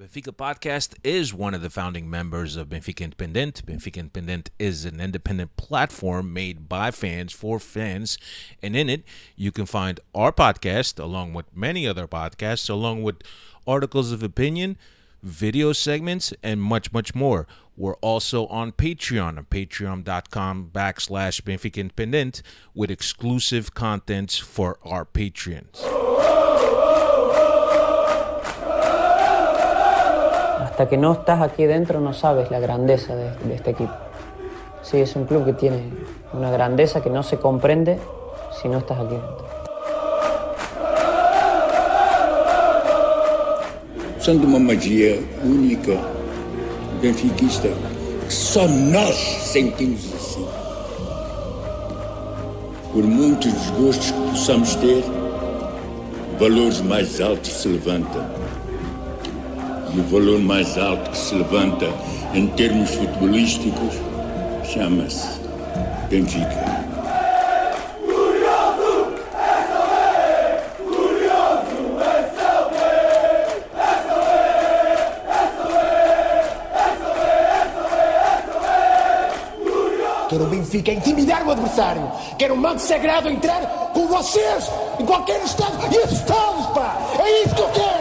Benfica Podcast is one of the founding members of Benfica Independent. Benfica Independent is an independent platform made by fans for fans. And in it, you can find our podcast, along with many other podcasts, along with articles of opinion, video segments, and much, much more. We're also on Patreon, on patreon.com backslash Benfica Independent, with exclusive contents for our Patreons. Hasta que no estás aquí dentro no sabes la grandeza de, este equipo. Sí, es un club que tiene una grandeza que no se comprende si no estás aquí dentro. Uma magia única, benfiquista, só nós sentimos assim. Por muitos desgostos que possamos ter, valores mais altos se levantam. E o valor mais alto que se levanta em termos futebolísticos chama-se Benfica. Quero o Benfica intimidar o adversário. Quero o manto sagrado entrar com vocês em qualquer estado e assustá-los, pá! É isso que eu quero!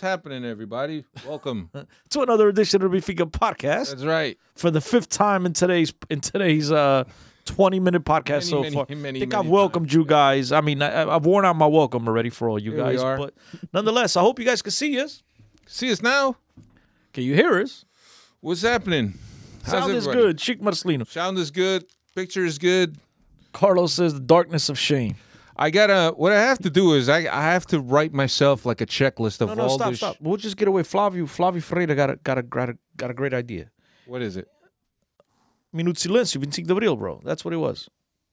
What's happening, everybody? Welcome. to another edition of the Benfica podcast That's right. for the fifth time in today's in today's uh 20 minute podcast Many, so many, far. many, I think many I've welcomed you guys. I mean, I, I've worn out my welcome already for all you Here we guys, are. but nonetheless, I hope you guys can see us. See us now. Can you hear us? What's happening? How's Sound is everybody? good. Chic Marcelino. Sound is good. Picture is good. Carlos says the darkness of shame. I gotta. What I have to do is I I have to write myself like a checklist of No, no, all stop, this. stop. We'll just get away. Flavio, Flavio Freire got a got a got a, got a great idea. What is it? Minuto silêncio, 25 de abril, bro. That's what it was.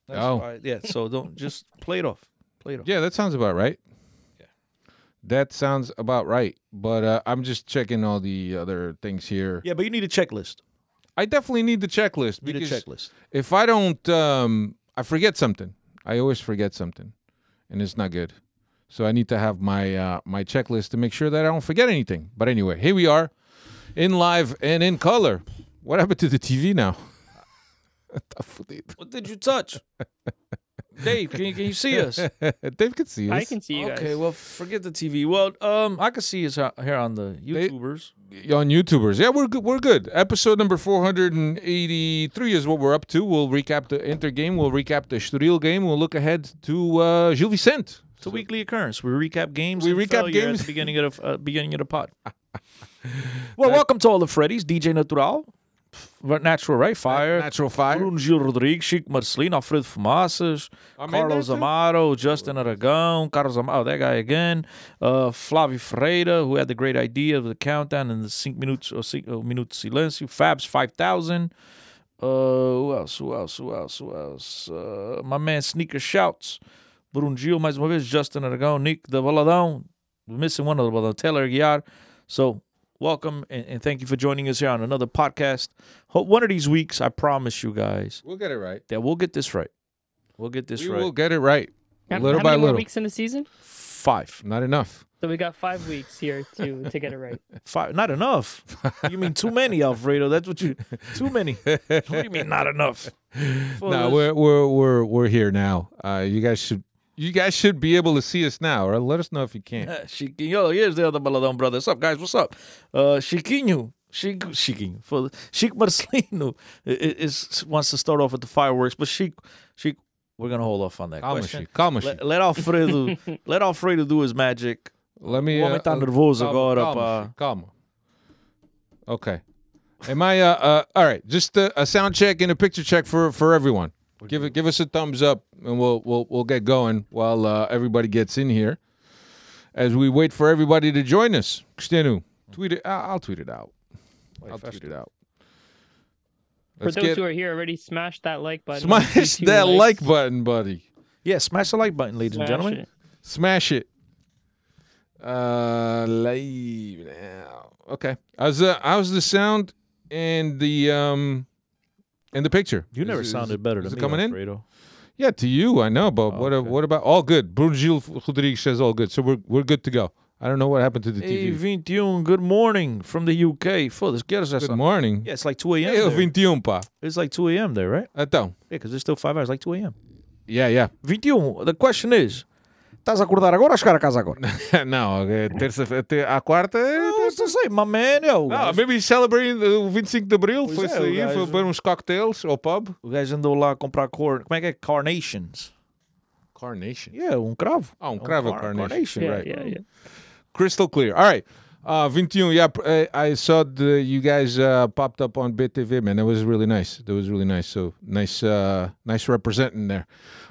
That's Oh. why- yeah. So don't just play it off. Play it off. Yeah, that sounds about right. Yeah, that sounds about right. But uh, I'm just checking all the other things here. Yeah, but you need a checklist. I definitely need the checklist Need a because checklist. if I don't, um, I forget something. I always forget something, and it's not good. So I need to have my uh, my checklist to make sure that I don't forget anything. But anyway, here we are, in live and in color. What happened to the TV now? What did you touch? Dave, can you, can you see us? Dave can see us. I can see you guys. Okay, well, forget the TV. Well, um, I can see us out here on the YouTubers. On YouTubers. Yeah, we're good. We're good. Episode number 483 is what we're up to. We'll recap the Inter game. We'll recap the Estoril game. We'll look ahead to uh, Gil Vicente. It's a weekly occurrence. We recap games. We recap failure games. at the beginning of the uh, beginning of the pod. well, welcome to all the Freddies. DJ Natural, F- Natural Right Fire, Natural Fire. Bruno Gil Rodrigues, Chico Marcelino, Alfredo Fumaças, I'm Carlos? Amaro, Justin Aragão, Carlos Amaro, that guy again, uh, Flavio Freire, who had the great idea of the countdown and the cinco minutos, or cinco minutos silêncio, Fabs 5000. Uh, who else? Who else? Who else? Who else? Uh, my man Sneaker Shouts, Bruno Gil, mais uma vez, Justin Aragão, Nick the Valadão, we're missing one of the Valadão, Taylor Aguiar. So, welcome and, and thank you for joining us here on another podcast. Hope one of these weeks, I promise you guys, We'll get it right. that we'll get this right. We'll get this right. We'll get it right. How, little how by many more little. weeks in the season? Five. Not enough. So we got five weeks here to to get it right. Five. Not enough. you mean too many, Alfredo? That's what you. Too many. what do you mean not enough? Well, no, that's- we're we're we're we're here now. Uh, you guys should you guys should be able to see us now, or let us know if you can't. Chiquinho, here's the other Valadão brother. What's up, guys? What's up? Uh, Chiquinho, Chic, Chiquinho, for Chic Marcelino i- i- is wants to start off with the fireworks, but Chic, Chic, we're gonna hold off on that Calma, question. Chico. Calma, Let, let Alfredo, let Alfredo do his magic. Let me. O homem uh, tá uh, nervoso calma, agora, calma, pá. Calma. Okay. Am I? Uh, uh, all right. Just a, a sound check and a picture check for for everyone. Give it. Give us a thumbs up, and we'll we'll we'll get going while uh, everybody gets in here. As we wait for everybody to join us, Cristiano, tweet it. I'll, I'll tweet it out. I'll tweet it out. For Let's those get who are here already, smash that like button. smash that likes. like button, buddy. Yeah, smash the like button, ladies and gentlemen. it. Smash it. Uh, live now. Okay. How's the how's the sound and the um in the picture. You never Is- is- sounded better is than it me, coming in? Yeah, to you, I know, but oh, what uh, Okay. what about all good? Bruno Gil Rodrigues says all good, so we're we're good to go. I don't know what happened to the Hey, TV. 21, good morning from the UK. Foda-se, que horas Good essa? morning. Yeah, it's like 2 a.m. Hey, o 21, pá. It's like 2 a.m. there, right? Então, Yeah, because it's still 5 hours, like 2 a.m. yeah, yeah. 21, the question is, estás a acordar agora ou chegar a casa agora? não, é terça-feira, te- a quarta é... Não, não sei, my man, yo. Não, maybe celebrating o 25 de Abril, Pois foi é, sair, gajo- foi beber uns cocktails ao pub. O gajo andou lá a comprar cor... Como é que é? Carnations. Carnation. Yeah, um cravo. Ah, um É cravo car- carnation. Yeah, right. yeah, yeah. Crystal clear. All right. Uh, 21, yeah, pr- uh, I saw the, you guys uh, popped up on BitTV, man. That was really nice. That was really nice. So nice, uh, nice representing there.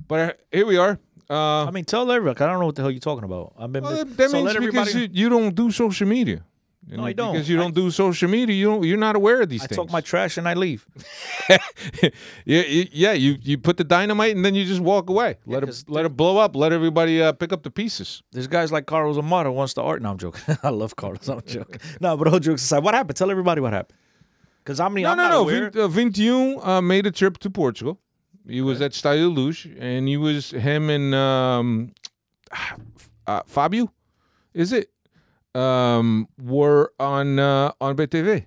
But uh, here we are. Uh, I mean, tell everybody. I don't know what the hell you're talking about. I've been... well, that so means because you, you don't do social media. You No, I don't. Because you don't do social media, you don't, you're not aware of these I things. I talk my trash and I leave. yeah, you, yeah. You you put the dynamite and then you just walk away. Let it let it blow up. Let everybody uh, pick up the pieces. There's guys like Carlos Amaro wants to art. No, I'm joking. I love Carlos. I'm joking. no, but all jokes aside, what happened? Tell everybody what happened. Because I mean, No, I'm no, not no. aware. Vin, uh, 21 uh, made a trip to Portugal. He was at Stadio Luz, and he was him and um, uh, Fabio, is it? Um, were on uh, on BTV,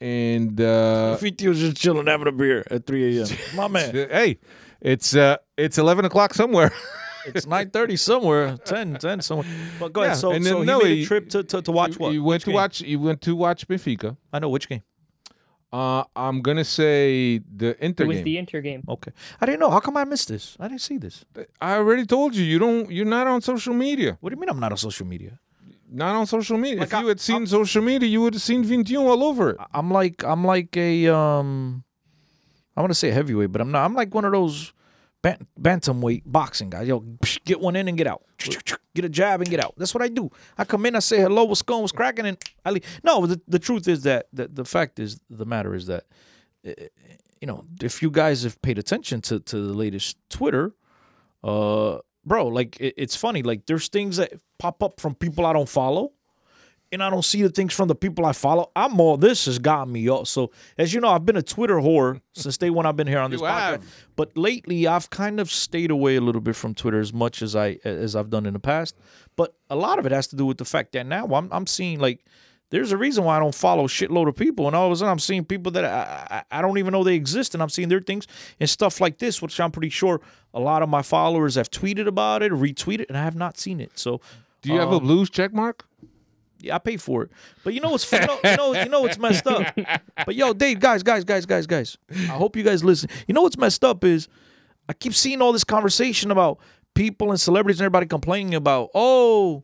and uh, Fiti was just chilling, having a beer at 3 a.m. My man, hey, it's uh, it's eleven o'clock somewhere. it's 9:30 somewhere, 10, 10 somewhere. But go Yeah, ahead. So, and so then, he no, made he- a trip to, to, to watch what? You went to game? watch. You went to watch Benfica. I know which game. Uh, I'm gonna say the Inter It was game. the Inter game. Okay, I didn't know. How come I missed this? I didn't see this. I already told you. You don't. You're not on social media. What do you mean I'm not on social media? Not on social media. Like, if you had seen social media, you would have seen 21 all over it. I'm like I'm like a um I want to say heavyweight, but I'm not. I'm like one of those ban- bantamweight boxing guys. Yo, get one in and get out. Get a jab and get out. That's what I do. I come in, I say hello, what's going, what's cracking, and I leave. No, the, the truth is that the, the fact is the matter is that uh, you know if you guys have paid attention to to the latest Twitter, uh, bro, like it, it's funny. Like there's things that pop up from people I don't follow and I don't see the things from the people I follow. I'm all this has gotten me up. So as you know, I've been a Twitter whore since day one I've been here on this You podcast. have. But lately I've kind of stayed away a little bit from Twitter as much as I as I've done in the past. But a lot of it has to do with the fact that now I'm I'm seeing like there's a reason why I don't follow a shitload of people, and all of a sudden I'm seeing people that I, I, I don't even know they exist, and I'm seeing their things and stuff like this, which I'm pretty sure a lot of my followers have tweeted about it, retweeted, and I have not seen it. So Do you have a um, blues check mark? Yeah, I pay for it. But you know what's you know, you know you know what's messed up. But yo, Dave, guys, guys, guys, guys, guys. I hope you guys listen. You know what's messed up is I keep seeing all this conversation about people and celebrities and everybody complaining about, oh,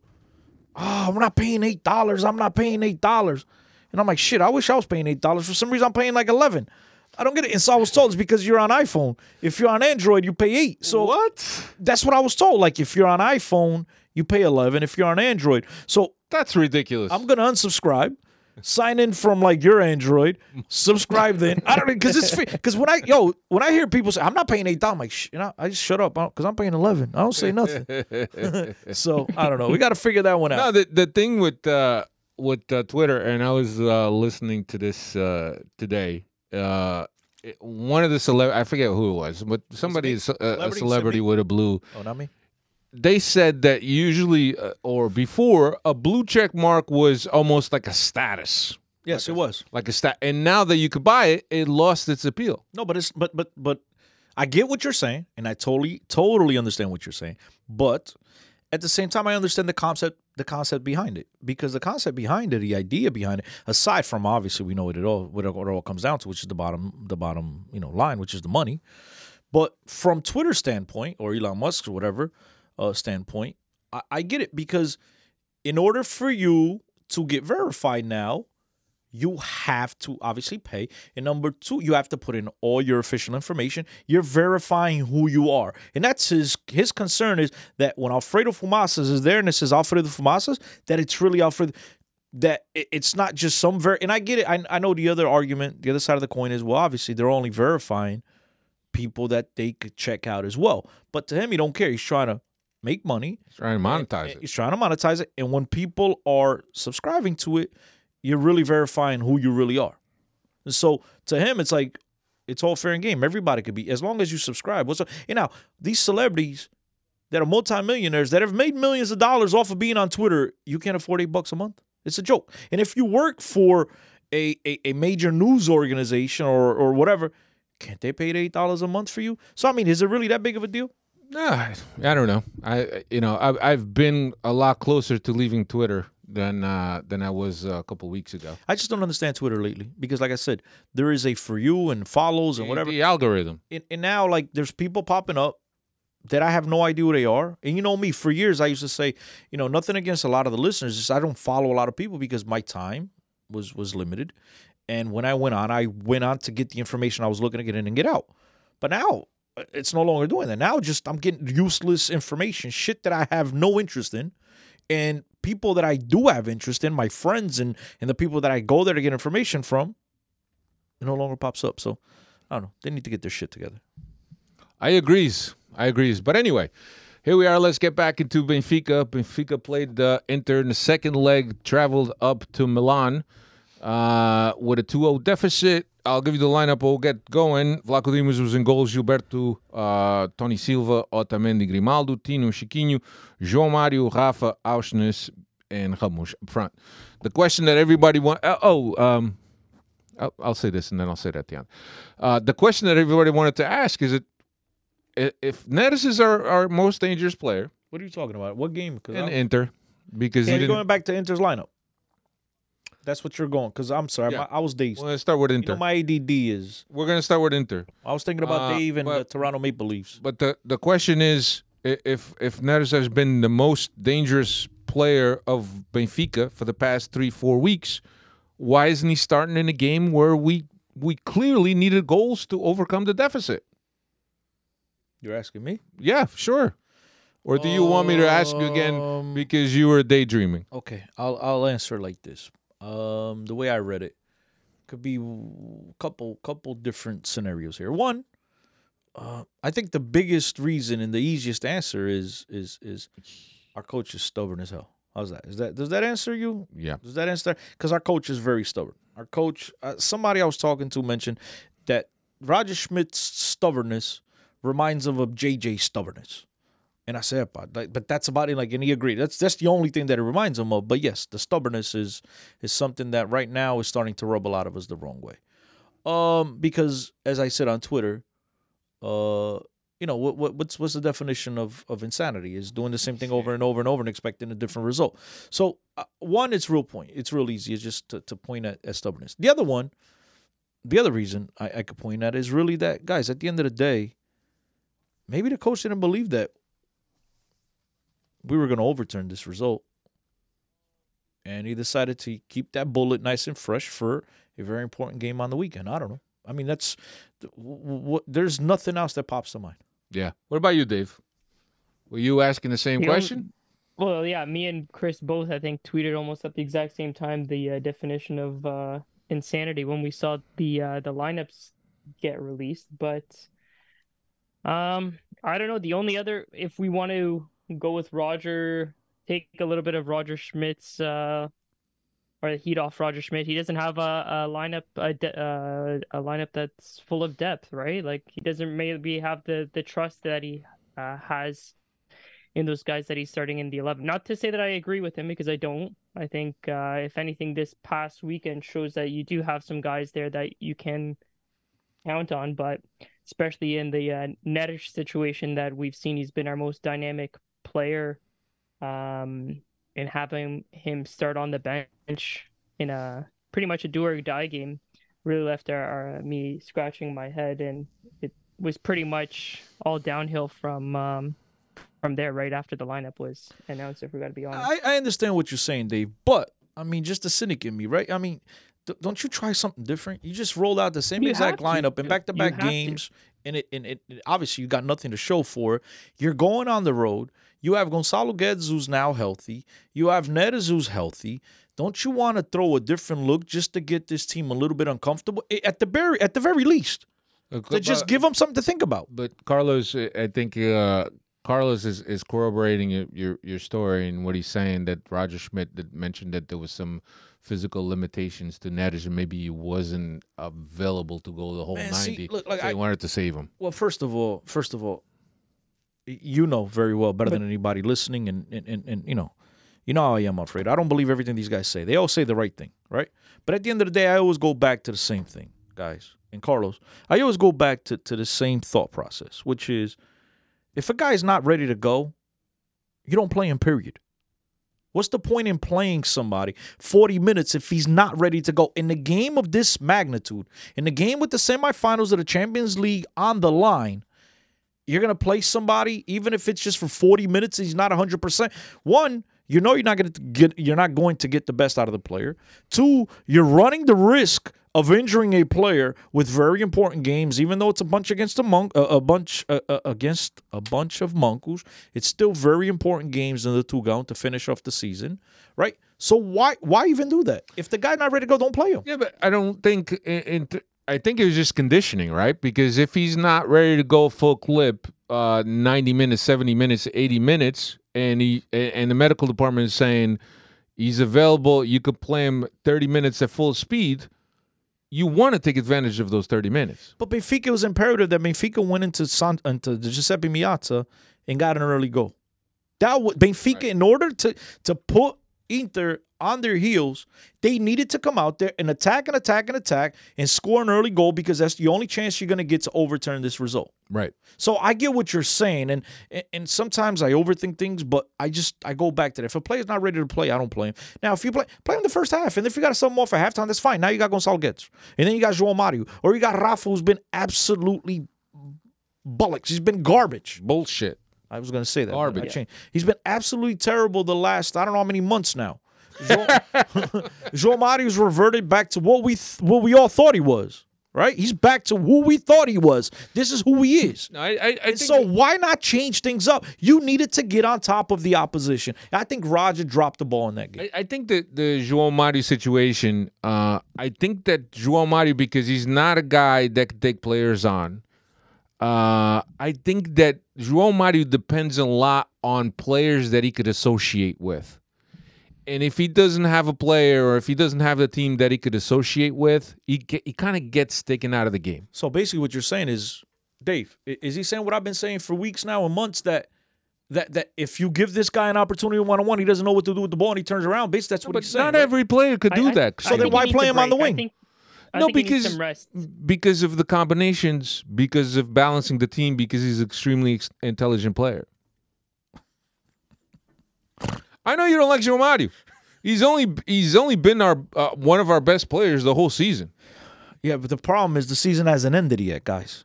oh, I'm not paying eight dollars. I'm not paying eight dollars. And I'm like, shit, I wish I was paying eight dollars. For some reason I'm paying like eleven. I don't get it. And so I was told it's because you're on iPhone. If you're on Android, you pay eight. So What? that's what I was told. Like if you're on iPhone, you pay eleven. If you're on Android. So That's ridiculous. I'm gonna unsubscribe, sign in from like your Android, subscribe then. I don't because it's because when I yo when I hear people say I'm not paying eight dollars, I'm like Shh, you know I just shut up because I'm paying eleven. I don't say nothing. so I don't know. We got to figure that one out. no, the the thing with uh, with uh, Twitter, and I was uh, listening to this uh, today. Uh, one of the celeb, I forget who it was, but somebody, me? uh, a Celebrity? celebrity with a blue. oh, not me. They said that usually, uh, or before, a blue check mark was almost like a status, Yes, it was. like a stat. And now that you could buy it, it lost its appeal. No, but it's but but but I get what you're saying, and I totally totally understand what you're saying. But at the same time, I understand the concept the concept behind it because the concept behind it, the idea behind it, aside from obviously we know what it all what it all comes down to, which is the bottom the bottom you know line, which is the money. But from Twitter standpoint or Elon Musk or whatever uh, standpoint, I, I get it because in order for you to get verified now, you have to obviously pay. And number two, you have to put in all your official information. You're verifying who you are. And that's his his concern is that when Alfredo Fumaças is there and it says Alfredo Fumaças, that it's really Alfredo that it's not just some ver and I get it. I, I know the other argument, the other side of the coin is well, obviously they're only verifying people that they could check out as well. But to him, he don't care. He's trying to make money. He's Trying to monetize it. He's trying to monetize it. And when people are subscribing to it, you're really verifying who you really are. And so to him, it's like, it's all fair and game. Everybody could be as long as you subscribe. What's up? You know, these celebrities that are multimillionaires that have made millions of dollars off of being on Twitter, you can't afford eight bucks a month. It's a joke. And if you work for a, a, a major news organization or or whatever, can't they pay eight dollars a month for you? So I mean, is it really that big of a deal? Nah, I don't know. I you know I, I've been a lot closer to leaving Twitter than uh, than I was a couple weeks ago. I just don't understand Twitter lately because, like I said, there is a for you and follows and whatever. The algorithm. And, and now, like, there's people popping up that I have no idea who they are. And you know me, for years I used to say, you know, nothing against a lot of the listeners, just I don't follow a lot of people because my time was was limited. And when I went on, I went on to get the information I was looking to get in and get out. But now uh, it's no longer doing that. Now just I'm getting useless information, shit that I have no interest in. And people that I do have interest in, my friends and and the people that I go there to get information from, it no longer pops up. So I don't know. They need to get their shit together. I agrees. I agrees. But anyway, here we are. Let's get back into Benfica. Benfica played uh, Inter in the second leg, traveled up to Milan uh, with a 2-0 deficit. I'll give you the lineup. We'll get going. Vlachodimos was in goals. Gilberto, uh, Tony Silva, Otamendi, Grimaldo, Tino, Chiquinho, João Mario, Rafa, Aursnes, and Ramos up front. The question that everybody want. Uh, oh, um, I'll, I'll say this and then I'll say that at the end. Uh, the question that everybody wanted to ask is it if Neres is our, our most dangerous player What are you talking about? What game? Because in Inter because didn't. going back to Inter's lineup. That's what you're going. Because I'm sorry, Yeah. my- I was dazed. We're gonna start with Inter. you know, my ADD is. We're gonna start with Inter. I was thinking about Uh, Dave and the Toronto Maple Leafs. But the the question is if if Neres has been the most dangerous player of Benfica for the past three four weeks, why isn't he starting in a game where we we clearly needed goals to overcome the deficit? You're asking me? Yeah, sure. Or do you want me to ask you again Um, because you were daydreaming? Okay, I'll I'll answer like this. Um, the way I read it could be a couple couple different scenarios here. One, uh, I think the biggest reason and the easiest answer is is is our coach is stubborn as hell. How's that? Is that does that answer you? Yeah. Does that answer? Because our coach is very stubborn. Our coach, uh, somebody I was talking to mentioned that Roger Schmidt's stubbornness reminds him of JJ stubbornness. And I said, but but that's about it. Like, and he agreed. That's that's the only thing that it reminds him of. But yes, the stubbornness is is something that right now is starting to rub a lot of us the wrong way. Um, because as I said on Twitter, uh, you know, what, what what's what's the definition of of insanity? Is doing the same thing over and over and over and expecting a different result. So uh, one, it's real point. It's real easy. It's just to, to point at, at stubbornness. The other one, the other reason I, I could point at is really that guys. At the end of the day, maybe the coach didn't believe that we were going to overturn this result. And he decided to keep that bullet nice and fresh for a very important game on the weekend. I don't know. I mean, that's what. There's nothing else that pops to mind. Yeah. What about you, Dave? Were you asking the same You know, question? Well, yeah, me and Chris both, I think, tweeted almost at the exact same time the uh, definition of uh, insanity when we saw the uh, the lineups get released. But um, I don't know. The only other, if we want to go with Roger, take a little bit of Roger Schmidt's uh, or the heat off Roger Schmidt. He doesn't have a, a lineup a, de- uh, a lineup that's full of depth, right? Like he doesn't maybe have the the trust that he uh, has in those guys that he's starting in the 11. Not to say that I agree with him because I don't. I think uh, if anything, this past weekend shows that you do have some guys there that you can count on, but especially in the uh, Netish situation that we've seen, he's been our most dynamic player. Um, and having him start on the bench in a pretty much a do or die game really left our, our me scratching my head, and it was pretty much all downhill from um, from there. Right after the lineup was announced, if we got to be honest. I, I understand what you're saying, Dave, but I mean, just the cynic in me, right? I mean, don't you try something different? You just roll out the same You exact lineup in back to back have to. games, and it and it obviously you got nothing to show for. it. You're going on the road. You have Gonzalo Guedes who's now healthy. You have Neres who's healthy. Don't you want to throw a different look just to get this team a little bit uncomfortable at the very at the very least? Uh, To just give them something to think about. But Carlos, I think uh, Carlos is, is corroborating your, your your story and what he's saying that Roger Schmidt that mentioned that there was some physical limitations to Neres and maybe he wasn't available to go the whole Man, see, ninety. look, like, so he I- wanted to save him. Well, first of all, first of all, you know very well better than anybody listening, and, and and and you know, you know how I am, afraid. I don't believe everything these guys say. They all say the right thing, right? But at the end of the day, I always go back to the same thing, guys. And Carlos, I always go back to to the same thought process, which is, if a guy's not ready to go, you don't play him. Period. What's the point in playing somebody 40 minutes if he's not ready to go? In the game of this magnitude, in the game with the semifinals of the Champions League on the line, you're going to play somebody even if it's just for 40 minutes and he's not 100%. One, you know you're not going to get you're not going to get the best out of the player. Two, you're running the risk of injuring a player with very important games even though it's a bunch against a monk a, bunch against a bunch of monkus. It's still very important games in the Tugão to finish off the season, right? So why why even do that? If the guy's not ready to go, don't play him. Yeah, but I don't think. In, in I think it was just conditioning, right? Because if he's not ready to go full clip, uh, ninety minutes, seventy minutes, eighty minutes, and he and the medical department is saying he's available, you could play him thirty minutes at full speed. You want to take advantage of those thirty minutes. But Benfica was imperative that Benfica went into San, into Giuseppe Meazza and got an early goal. That was Benfica in order to to put Inter on their heels, they needed to come out there and attack and attack and attack and score an early goal because that's the only chance you're going to get to overturn this result. Right. So I get what you're saying, and and- sometimes I overthink things, but I just I go back to that. If a player's not ready to play, I don't play him. Now, if you play play him the first half, and if you got him off at halftime, that's fine. Now you got Gonzalo Guedes, and then you got João Mario, or you got Rafa, who's been absolutely bullocks. He's been garbage. Bullshit. I was going to say that. Garbage. changed. He's been absolutely terrible the last I don't know how many months now. João, João Mario's reverted back to what we th- what we all thought he was. Right? He's back to who we thought he was. This is who he is. No, I, I, I so why not change things up? You needed to get on top of the opposition. I think Roger dropped the ball in that game. I, I think that the João Mario situation, uh, I think that João Mario, because he's not a guy that can take players on, uh, I think that João Mario depends a lot on players that he could associate with. And if he doesn't have a player or if he doesn't have the team that he could associate with, he, get, he kind of gets taken out of the game. So basically, what you're saying is, Dave, is he saying what I've been saying for weeks now and months that that that if you give this guy an opportunity one on one, he doesn't know what to do with the ball and he turns around. Basically, that's what But he's saying. not right? every player could do I- I- that. I So then why play a him on the break. I wing? Think- I No, think he needs because- some rest. because of the combinations, because of balancing the team, because he's an extremely ex- intelligent player. I know you don't like Joe He's only he's only been our uh, one of our best players the whole season. Yeah, but the problem is the season hasn't ended yet, guys.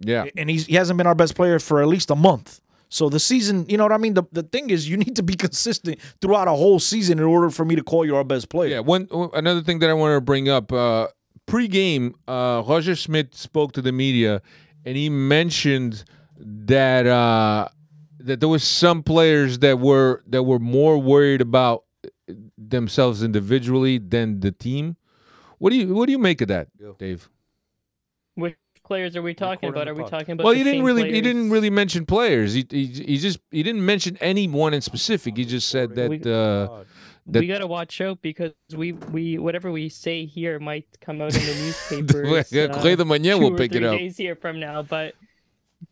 Yeah, and he's he hasn't been our best player for at least a month. So the season, you know what I mean? The the thing is you need to be consistent throughout a whole season in order for me to call you our best player. yeah. One another thing that I want to bring up uh, pre-game, uh, Roger Schmidt spoke to the media, and he mentioned that uh, that there was some players that were that were more worried about themselves individually than the team. What do you what do you make of that, Dave? Which players are we talking Recording about? Are we talking about? Well, the he didn't same really he didn't really mention players. He, he he just he didn't mention anyone in specific. He just said that uh, that we gotta watch out because we we whatever we say here might come out in the newspapers. Correio da Manhã will pick it up. days here from now, but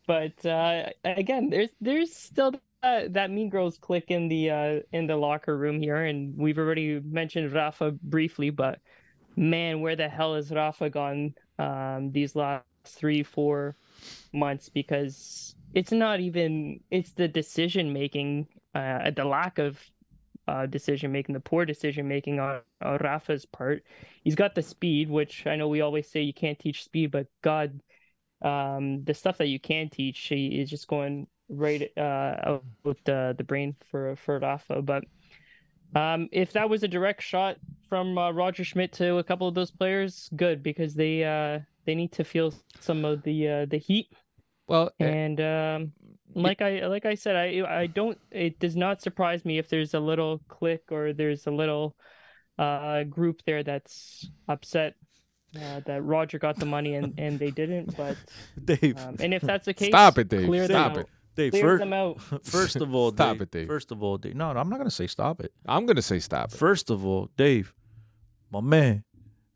but uh, again, there's there's still uh, that Mean Girls click in the uh, in the locker room here, and we've already mentioned Rafa briefly, but man, where the hell has Rafa gone um, these last three four months? Because it's not even it's the decision making, uh, the lack of uh, decision making, the poor decision making on, on Rafa's part. He's got the speed, which I know we always say you can't teach speed, but God, um, the stuff that you can teach he is just going right uh, out with the the brain for for Rafa. But um, if that was a direct shot from uh, Roger Schmidt to a couple of those players, good because they uh, they need to feel some of the uh, the heat well uh, and um, like I like I said, I I don't. It does not surprise me if there's a little click or there's a little uh, group there that's upset uh, that Roger got the money and, and they didn't. But Dave, um, and if that's the case, Stop it, Dave. Clear Stop it. out. Dave, clears first, them out. first of all, Stop Dave, it, Dave. First of all, Dave. No, no, I'm not gonna say stop it. I'm gonna say stop it. First of all, Dave, my man,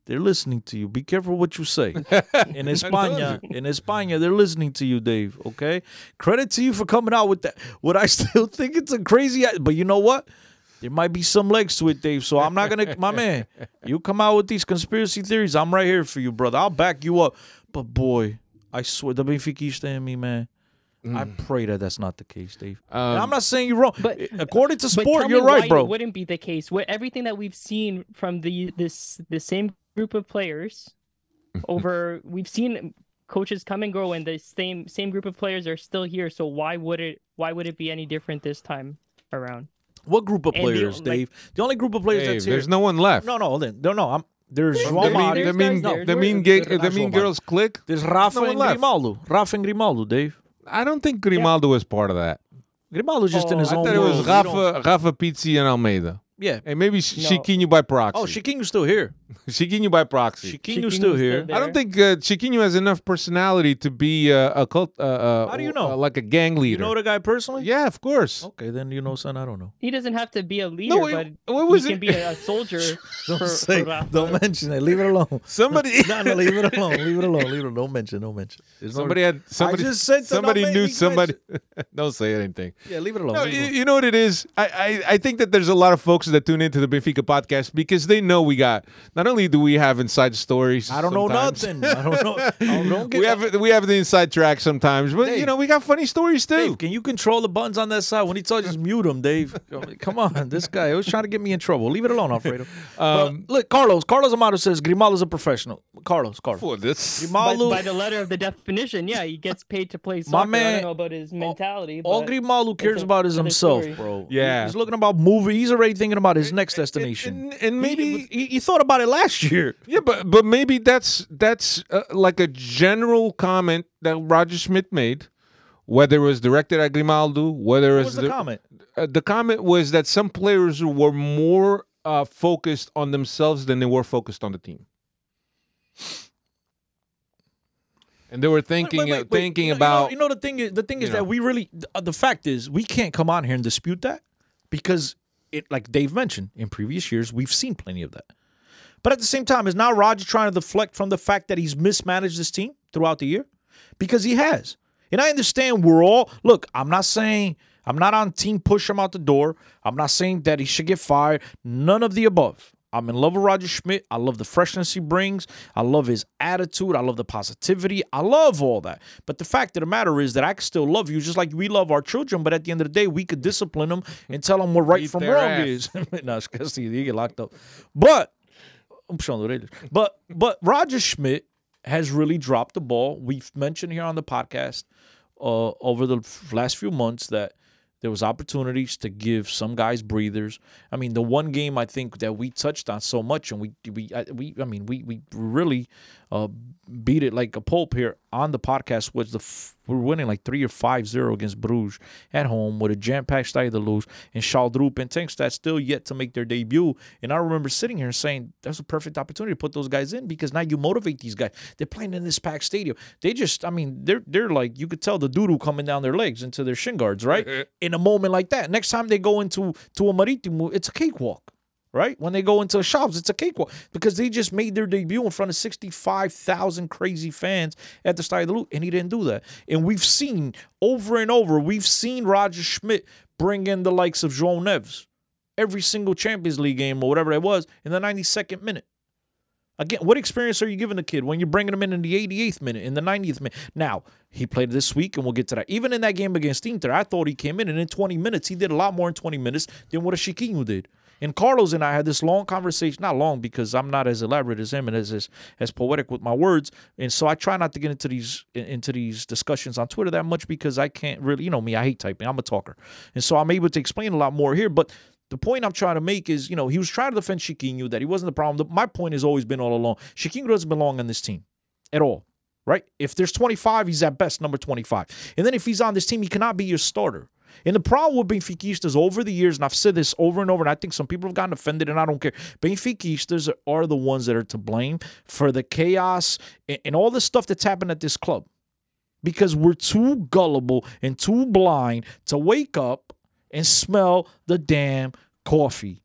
they're listening to you. Be careful what you say. In España, in España, they're listening to you, Dave. Okay, credit to you for coming out with that. What I still think it's a crazy, but you know what? There might be some legs to it, Dave. So I'm not gonna, my man. You come out with these conspiracy theories, I'm right here for you, brother. I'll back you up. But boy, I swear, the Benfica in me, man. I pray that that's not the case, Dave. Um, I'm not saying you're wrong, But- according to sport, you're right, bro. It wouldn't be the case. What everything that we've seen from the this the same group of players over we've seen coaches come and go and the same same group of players are still here. So why would it why would it be any different this time around? What group of And the- players, like- Dave? The only group of players Dave, that's here. there's no one left. no, no, hold on. no, no. I'm there's There's- João the mean, the mean, guys there. the mean, ga- the mean girls click. There's Rafa no and left. Grimaldo. Rafa and Grimaldo, Dave. I don't think Grimaldo was part of that. Grimaldo's just in Oh, his I own thought it was Rafa, Rafa Pizzi and Almeida. Yeah. And maybe No. Chiquinho by proxy. Oh, Chiquinho's still here. Chiquinho by proxy. Chiquinho's still here. still I don't think uh, Chiquinho has enough personality to be uh, a cult. Uh, uh, How do you know? uh, like a gang leader. You know the guy personally? yeah, of course. Okay, then you know, son. I don't know. He doesn't have to be a leader, No, it- but what was he can be a, a soldier for, for Rafa. don't mention it. Leave it alone. Somebody, no, no, leave it alone. Leave it alone. Leave it alone. Don't mention. Don't mention. There's no- somebody had somebody. just said somebody not knew somebody. don't say anything. Yeah, leave it alone. No, leave it you, alone. you know what it is. I, I I think that there's a lot of folks that tune into the Benfica podcast because they know we got. Not only do we have inside stories. I don't know nothing. I don't know. I don't we have we have the inside track sometimes, but you know we got funny stories too. Dave, can you control the buttons on that side? When he tells you, just mute him, Dave. Come on, this guy always trying to get me in trouble. Leave it alone, Alfredo. Um, But look, Carlos. Carlos Amaro says Grimaldo's a professional. Carlos, Carlos. For this, By, Grimaldo, by the letter of the definition, yeah, he gets paid to play soccer. My soccer. I man- don't know about his mentality. all but Grimaldo cares about is himself, story. bro. Yeah. he's looking about movie. He's already thinking about his next destination. and, and maybe he, he, thought about it last year. Yeah, but but maybe that's that's uh, like a general comment that Roger Schmidt made, whether it was directed at Grimaldo, whether it was was the comment? Uh, the comment was that some players were more uh, focused on themselves than they were focused on the team, and they were thinking Wait, wait, uh, wait, thinking You know- you know- about You know, the thing is, the thing is know. that we really. The fact is, we can't come on here and dispute that because it, like Dave mentioned, in previous years we've seen plenty of that. But at the same time, is now Roger trying to deflect from the fact that he's mismanaged this team throughout the year? Because he has. And I understand we're all look, I'm not saying I'm not on team push him out the door. I'm not saying that he should get fired. None of the above. I'm in love with Roger Schmidt. I love the freshness he brings. I love his attitude. I love the positivity. I love all that. But the fact of the matter is that I can still love you just like we love our children. But at the end of the day, we could discipline them and tell them what right Beat from wrong ass. is. no, esquece, you get locked up. But I'm puxando orelhas. But but Roger Schmidt has really dropped the ball. We've mentioned here on the podcast uh, over the last few months that there was opportunities to give some guys breathers. I mean, the one game I think that we touched on so much, and we we I, we I mean we we really uh, beat it like a pulp here on the podcast was the f- we were winning like three or five zero against Bruges at home with a jam packed to lose, and Schjelderup and Tengstedt still yet to make their debut. And I remember sitting here saying that's a perfect opportunity to put those guys in because now you motivate these guys. They're playing in this packed stadium. They just I mean they're they're like you could tell the doodoo coming down their legs into their shin guards right in a moment like that. Next time they go into to a Maritimo, it's a cakewalk right? When they go into the shops, it's a cakewalk because they just made their debut in front of 65,000 crazy fans at the start of the loop, and he didn't do that. And we've seen over and over, we've seen Roger Schmidt bring in the likes of João Neves every single Champions League game or whatever it was in the 92nd minute. Again, what experience are you giving the kid when you're bringing him in in the 88th minute, in the 90th minute? Now, he played this week, and we'll get to that. Even in that game against Inter, I thought he came in, and in 20 minutes, he did a lot more in 20 minutes than what a Chiquinho did. And Carlos and I had this long conversation, not long because I'm not as elaborate as him and as, as as poetic with my words, and so I try not to get into these into these discussions on Twitter that much because I can't really, you know me, I hate typing. I'm a talker, and so I'm able to explain a lot more here. But the point I'm trying to make is, you know, he was trying to defend Chiquinho that he wasn't the problem. My point has always been all along, Chiquinho doesn't belong on this team at all. Right? If there's 25, he's at best number 25. And then if he's on this team, he cannot be your starter. And the problem with Benfiquistas over the years, and I've said this over and over, and I think some people have gotten offended, and I don't care. Benfiquistas are the ones that are to blame for the chaos and, all the stuff that's happened at this club. because we're too gullible and too blind to wake up and smell the damn coffee.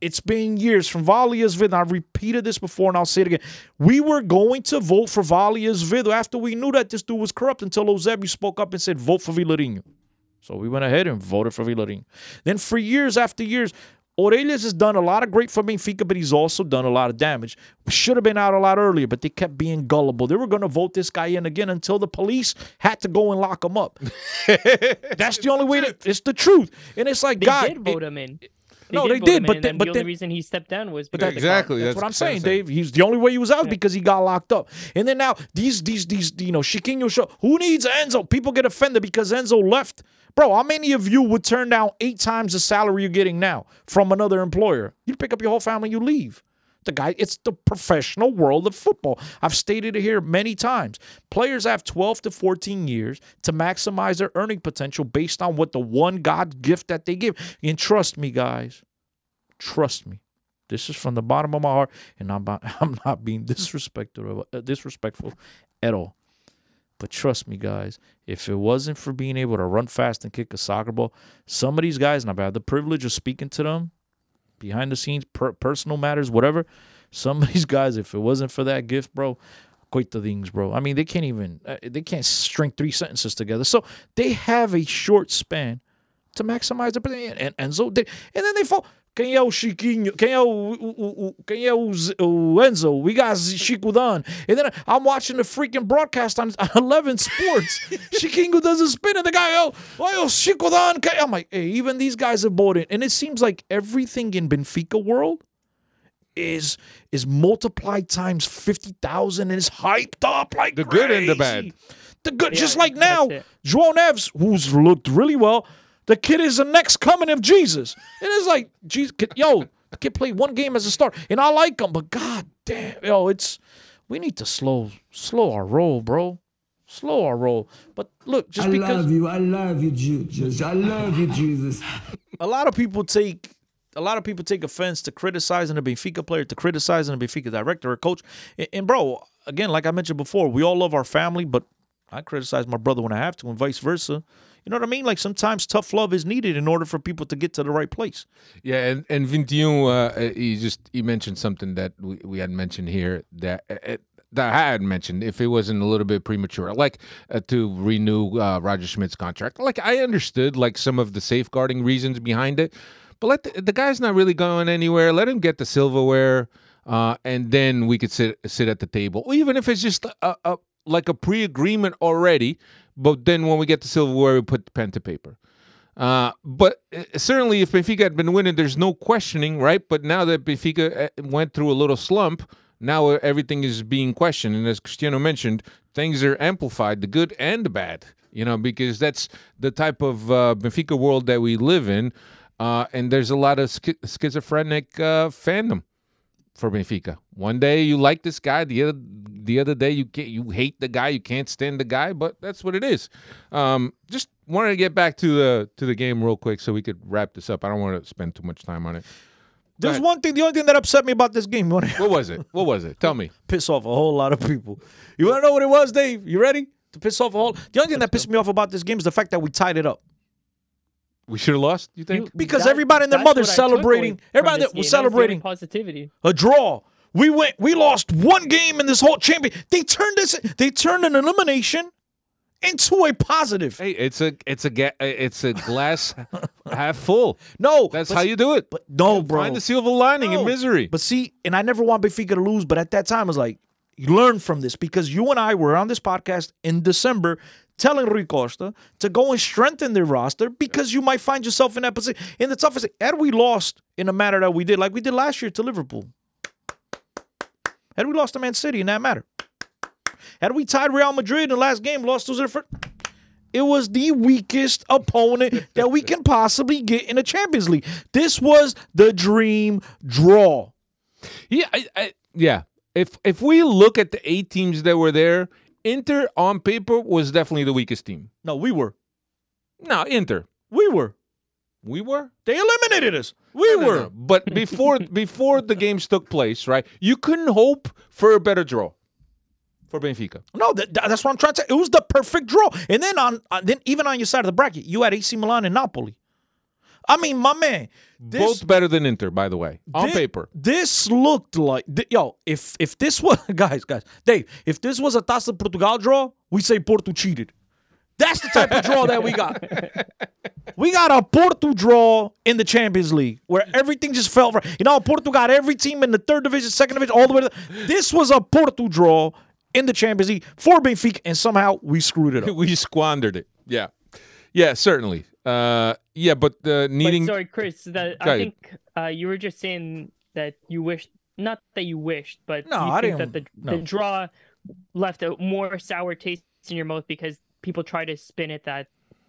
It's been years from Valia's vid. And I've repeated this before and I'll say it again. We were going to vote for Valia's vid after we knew that this dude was corrupt until Eusebio spoke up and said, vote for Vilarinho. So we went ahead and voted for Vilarinho. Then for years after years, Aurelius has done a lot of great for Benfica, but he's also done a lot of damage. Should have been out a lot earlier, but they kept being gullible. They were going to vote this guy in again until the police had to go and lock him up. That's the only way. To, it's the truth, and it's like They God. did vote him in. No, they did, but in, then- but the only then- reason he stepped down was But because that- of the car. Exactly. That's, what I'm saying, insane. Dave. He's the only way he was out because he got locked up. And then now these these these you know Chiquinho show. Who needs Enzo? People get offended because Enzo left. Bro, how many of you would turn down eight times the salary you're getting now from another employer? You pick up your whole family, you leave. The guy, it's the professional world of football. I've stated it here many times. Players have 12 to 14 years to maximize their earning potential based on what the one God gift that they give. And trust me, guys, trust me. This is from the bottom of my heart, and I'm not, I'm not being disrespectful, uh, disrespectful at all. But trust me, guys, if it wasn't for being able to run fast and kick a soccer ball, some of these guys, and I've had the privilege of speaking to them behind the scenes, per- personal matters, whatever. Some of these guys, if it wasn't for that gift, bro, quite the things, bro. I mean, they can't even, uh, they can't string three sentences together. So they have a short span to maximize the and, and Enzo did, and then they fall. Quem é o Chiquinho? Quem é o, o, o, o quem é o, Z- o Enzo? We got Chico Dan. And then I'm watching the freaking broadcast on, on 11 Sports. Chiquinho does a spin and the guy, oh, oh, Chico Dan. I'm like, hey, even these guys are bought in. And it seems like everything in Benfica world is is multiplied times 50,000 and is hyped up like The good and the bad. The good, Yeah, just like now, that's it. João Neves, who's looked really well, the kid is the next coming of Jesus. And it's like, Jesus, kid- yo, the kid played one game as a star, and I like him, but god damn, yo, it's we need to slow slow our roll, bro. Slow our roll. But look, just I because love you. I love you, Jesus. I love you, Jesus. a lot of people take a lot of people take offense to criticizing a Benfica player, to criticizing a Benfica director or coach. And, and bro, again, like I mentioned before, we all love our family, but I criticize my brother when I have to, and vice versa. You know what I mean? Like sometimes tough love is needed in order for people to get to the right place. Yeah, and and 21, uh, he just he mentioned something that we, we had mentioned here that uh, that I had mentioned if it wasn't a little bit premature, like uh, to renew uh, Roger Schmidt's contract. Like I understood like some of the safeguarding reasons behind it, but let the, the guy's not really going anywhere. Let him get the silverware, uh, and then we could sit sit at the table, even if it's just a, a like a pre-agreement already. But then when we get to silverware, we put pen to paper. Uh, but uh, certainly, if Benfica had been winning, there's no questioning, right? But now that Benfica uh, went through a little slump, now everything is being questioned. And as Cristiano mentioned, things are amplified, the good and the bad, you know, because that's the type of uh, Benfica world that we live in. Uh, and there's a lot of schi- schizophrenic uh, fandom for Benfica. One day you like this guy, the other the other day you can't, you hate the guy, you can't stand the guy, but that's what it is. Um, just wanted to get back to the to the game real quick so we could wrap this up. I don't want to spend too much time on it. There's one thing, the only thing that upset me about this game, What was it? What was it? Tell me. piss off a whole lot of people. You want to know what it was, Dave? You ready to piss off a whole? The only thing that pissed me off about this game is the fact that we tied it up. We should have lost. You think? Because That- everybody and their that's mother's what I took celebrating. Everybody that was game. That the only celebrating positivity. a draw. We went. We lost one game in this whole champion. They turned this. They turned an elimination into a positive. Hey, it's a it's a ga- it's a glass half full. No, That's how you do it. But no, bro. Find the silver lining No. in misery. But see, and I never want Benfica to lose, but at that time, I was like, you learn from this because you and I were on this podcast in December telling Rui Costa to go and strengthen their roster because you might find yourself in that position. In the toughest, had we lost in the manner that we did, like we did last year to Liverpool, had we lost to Man City in that matter, had we tied Real Madrid in the last game, lost to first, it was the weakest opponent that we can possibly get in the Champions League. This was the dream draw. Yeah, I, I, yeah. If if we look at the eight teams that were there, Inter on paper was definitely the weakest team. No, we were. No, Inter. We were. We were. They eliminated us. We No, were. no. But before before the games took place, right? You couldn't hope for a better draw. for Benfica. No, that, that- that's what I'm trying to say. It was the perfect draw. And then on, on then even on your side of the bracket, you had AC Milan and Napoli. I mean, my man, this, Both better than Inter, by the way, on thi- paper. This looked like thi- yo. If if this was guys, guys, Dave, if this was a Taça Portugal draw, we say Porto cheated. That's the type of draw that we got. We got a Porto draw in the Champions League where everything just felt right. You know, Porto got every team in the third division, second division, all the way. To, this was a Porto draw in the Champions League for Benfica, and somehow we screwed it up. we squandered it. Yeah, yeah, certainly. Uh, yeah, but uh, needing But sorry, Chris. That I ahead. think uh, you were just saying that you wished, not that you wished, but No, you I think that the didn't- the no. draw left a more sour taste in your mouth because people try to spin it that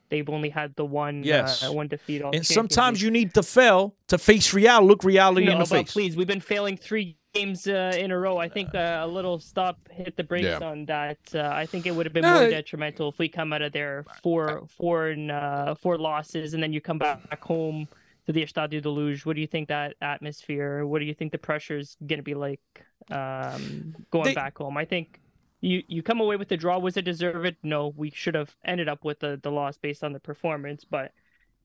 they've only had the one Yes. uh, one defeat all And sometimes you need to fail to face reality look reality no, in the but face. please, we've been failing three games uh, in a row. I think uh, a little stop, hit the brakes Yeah. on that. Uh, I think it would have been No, more it- detrimental if we come out of there four, four, and uh, four losses, and then you come back, back home to the Estadio de Luz. What do you think that atmosphere? What do you think the pressure is going to be like um, going They- back home? I think. You, you come away with the draw. Was it deserved? No, we should have ended up with the, the loss based on the performance. But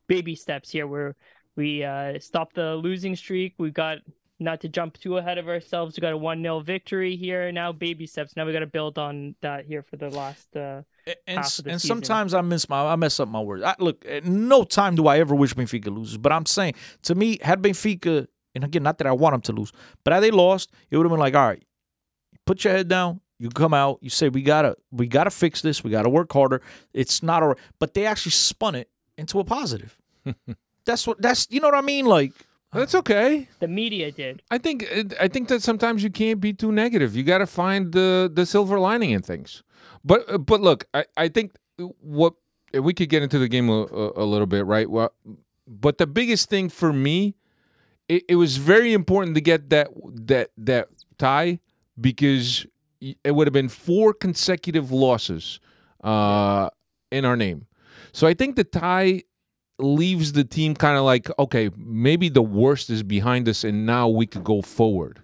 baby steps here where we uh, stopped the losing streak. We got not to jump too ahead of ourselves. We got a one 0 victory here. Now baby steps. Now we got to build on that here for the last. Uh, and, half of the and season. sometimes I miss my I mess up my words. I, look, at no time do I ever wish Benfica loses, but I'm saying to me, had Benfica, and again, not that I want them to lose, but had they lost, it would have been like, all right, put your head down. You come out, you say we gotta we gotta fix this, we gotta work harder. It's not all right. But they actually spun it into a positive. that's what that's you know what I mean? Like that's okay. the media did. I think I think that sometimes you can't be too negative. You got to find the the silver lining in things. But but look, I I think what we could get into the game a, a, little bit, right? Well, but the biggest thing for me, it, it was very important to get that that that tie because it would have been four consecutive losses uh, in our name. So I think the tie leaves the team kind of like, okay, maybe the worst is behind us and now we could go forward.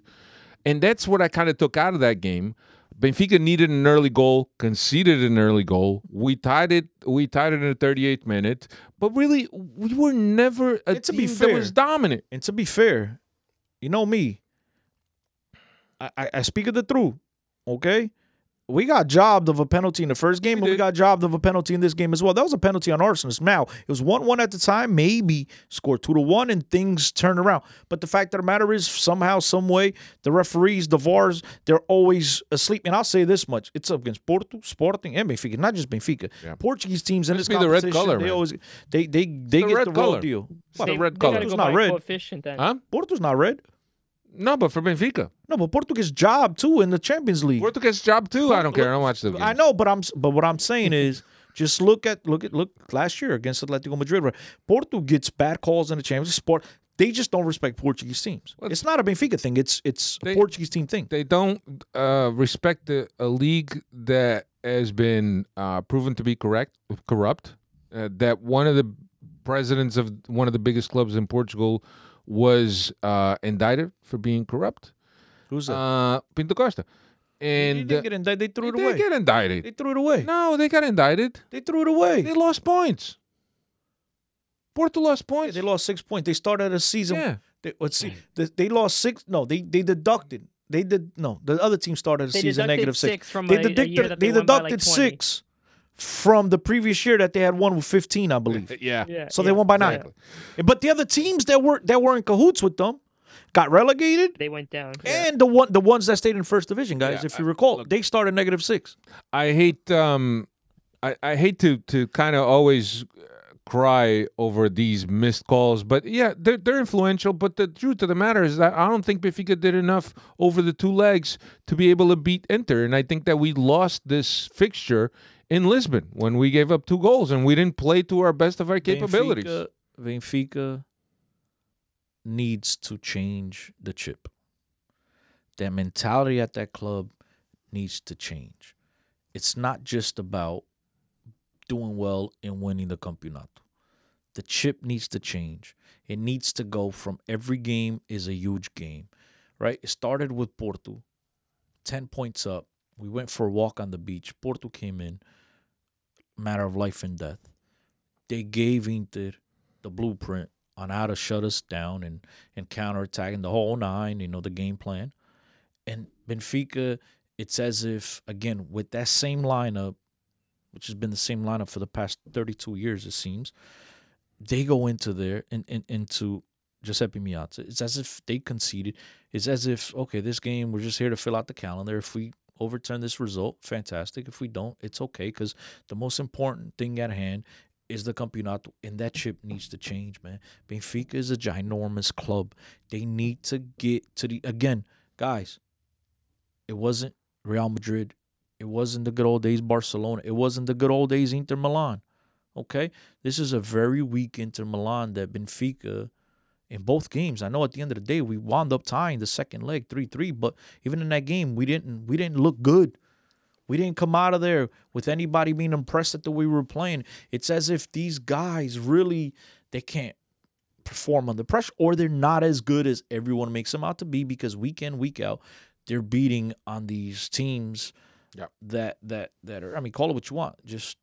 And that's what I kind of took out of that game. Benfica needed an early goal, conceded an early goal. We tied it. We tied it in the 38th minute. But really, we were never a to be team that was dominant. And to be fair, you know me. I, I, I speak of the truth. Okay. We got jobbed of a penalty in the first game, We and we got jobbed of a penalty in this game as well. That was a penalty on Aursnes. Now it was one one at the time, maybe score two to one, and things turn around. But the fact of the matter is, somehow, some way, the referees, the VARs, they're always asleep. And I'll say this much: it's up against Porto, Sporting, and Benfica. Not just Benfica. Yeah. Portuguese teams in Must this be the red color, they man. always they they they the get red the raw color. deal. It's the red they color. gotta It's go not red. Coefficient then. Huh? Porto's not red. No, but for Benfica. No, but Porto gets job too in the Champions League. Porto gets job too. I don't care. I don't watch the games. I know, but I'm but what I'm saying is just look at look at look last year against Atletico Madrid. Where Porto gets bad calls in the Champions League sport. They just don't respect Portuguese teams. Well, it's not a Benfica thing. It's it's They- a Portuguese team thing. They don't uh, respect the, a league that has been uh, proven to be correct corrupt. Uh, that one of the presidents of one of the biggest clubs in Portugal was uh, indicted for being corrupt. Who's that? Uh, Pinto Costa. They And didn't uh, get indicted. They threw it did away. get indicted. They threw it away. No, they got indicted. They threw it away. They lost points. Porto lost Yeah, points. they lost six points. They started a season. Yeah. They, let's see. They, they lost six. No, they they deducted. They did no. The other team started a They season negative six. six from they a- a deducted. year that they they won by, like, deducted six from the previous year that they had won with fifteen, I believe. Yeah. Yeah, So they won by nine. yeah. But the other teams that were that were in cahoots with them got relegated. They went down. yeah. And the one the ones that stayed in first division, guys, Yeah, if you recall, they started negative six. I hate um I, I hate to to kind of always uh, cry over these missed calls, but yeah, they're they're influential. But the truth of the matter is that I don't think Benfica did enough over the two legs to be able to beat Inter, and I think that we lost this fixture in Lisbon when we gave up two goals and we didn't play to our best of our capabilities. Benfica, Benfica needs to change the chip. That mentality at that club needs to change. It's not just about doing well and winning the campeonato. The chip needs to change. It needs to go from every game is a huge game, right? It started with Porto, 10 points up, We went for a walk on the beach. Porto came in, matter of life and death. They gave Inter the blueprint on how to shut us down and and counterattack and the whole nine. You know the game plan. And Benfica, it's as if again with that same lineup, which has been the same lineup for the past 32 years, it seems. They go into there and in, into Giuseppe Meazza. It's as if they conceded. It's as if okay, this game we're just here to fill out the calendar. If we overturn this result, fantastic. If we don't, it's okay because the most important thing at hand is the campeonato, and that ship needs to change, man. Benfica is a ginormous club. They need to get to the again, guys. It wasn't Real Madrid. It wasn't the good old days Barcelona. It wasn't the good old days Inter Milan. Okay, this is a very weak Inter Milan that Benfica in both games. I know at the end of the day we wound up tying the second leg 3-3, but even in that game we didn't we didn't look good. We didn't come out of there with anybody being impressed at the way we were playing. It's as if these guys really they can't perform under pressure or they're not as good as everyone makes them out to be because week in week out they're beating on these teams Yep. that that that are I mean call it what you want just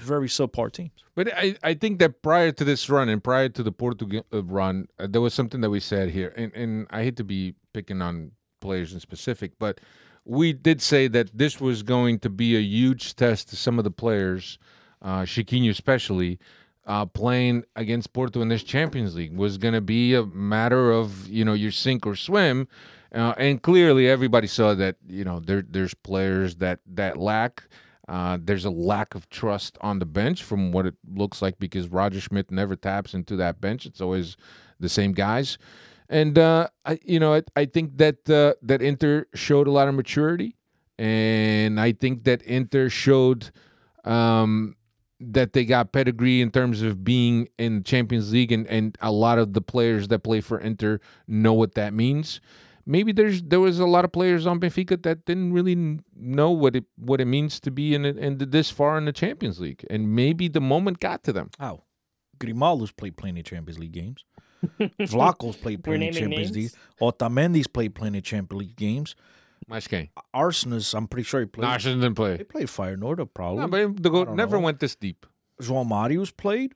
very subpar teams. But I, I think that prior to this run and prior to the Portugal uh, run, uh, there was something that we said here, and, and I hate to be picking on players in specific, but we did say that this was going to be a huge test to some of the players, uh, Chiquinho especially, uh, playing against Porto in this Champions League was going to be a matter of you know your sink or swim, uh, and clearly everybody saw that you know there there's players that that lack. Uh, there's a lack of trust on the bench from what it looks like because Roger Schmidt never taps into that bench. It's always the same guys, and uh, I, you know, I, I think that uh, that Inter showed a lot of maturity, and I think that Inter showed um, that they got pedigree in terms of being in Champions League, and, and a lot of the players that play for Inter know what that means maybe there's there was a lot of players on Benfica that didn't really know what it what it means to be in it in this far in the Champions League, and maybe the moment got to them. How? Grimaldo's played plenty of Champions League games. Vlaco's played plenty of naming Champions League. names? Otamendi's played plenty of Champions League games. Nice game. Aursnes, I'm pretty sure he played. No, I didn't play. They played Feyenoord, probably. No, but the goal never know. went this deep. João Mario's played.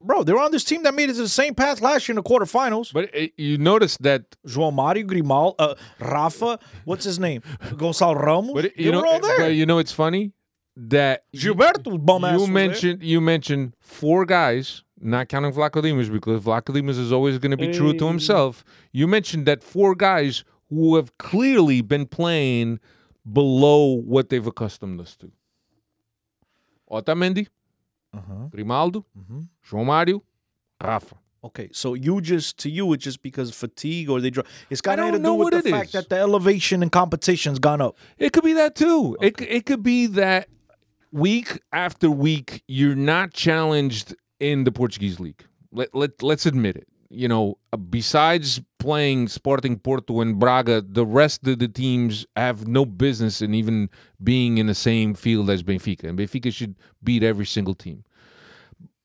Bro, they were on this team that made it to the same path last year in the quarterfinals. But uh, you notice that. João Mario, Grimaldo, uh, Rafa, what's his name? Gonçalo Ramos. But they you know, were all there. but you know, it's funny that Gilberto, bum you there. mentioned you mentioned four guys, not counting Vlaco because Vlaco is always going to be true to himself. You mentioned that four guys who have clearly been playing below what they've accustomed us to. Otamendi, Uh-huh. Grimaldo, Mhm. João Mário, Rafa. Okay, so you just to you it's just because fatigue or they draw. It's got to do with the fact is. that the elevation and competition's gone up. It could be that too. It it could be that week after week you're not challenged in the Portuguese league. Let let let's admit it. You know, uh, besides playing Sporting Porto and Braga, the rest of the teams have no business in even being in the same field as Benfica, and Benfica should beat every single team.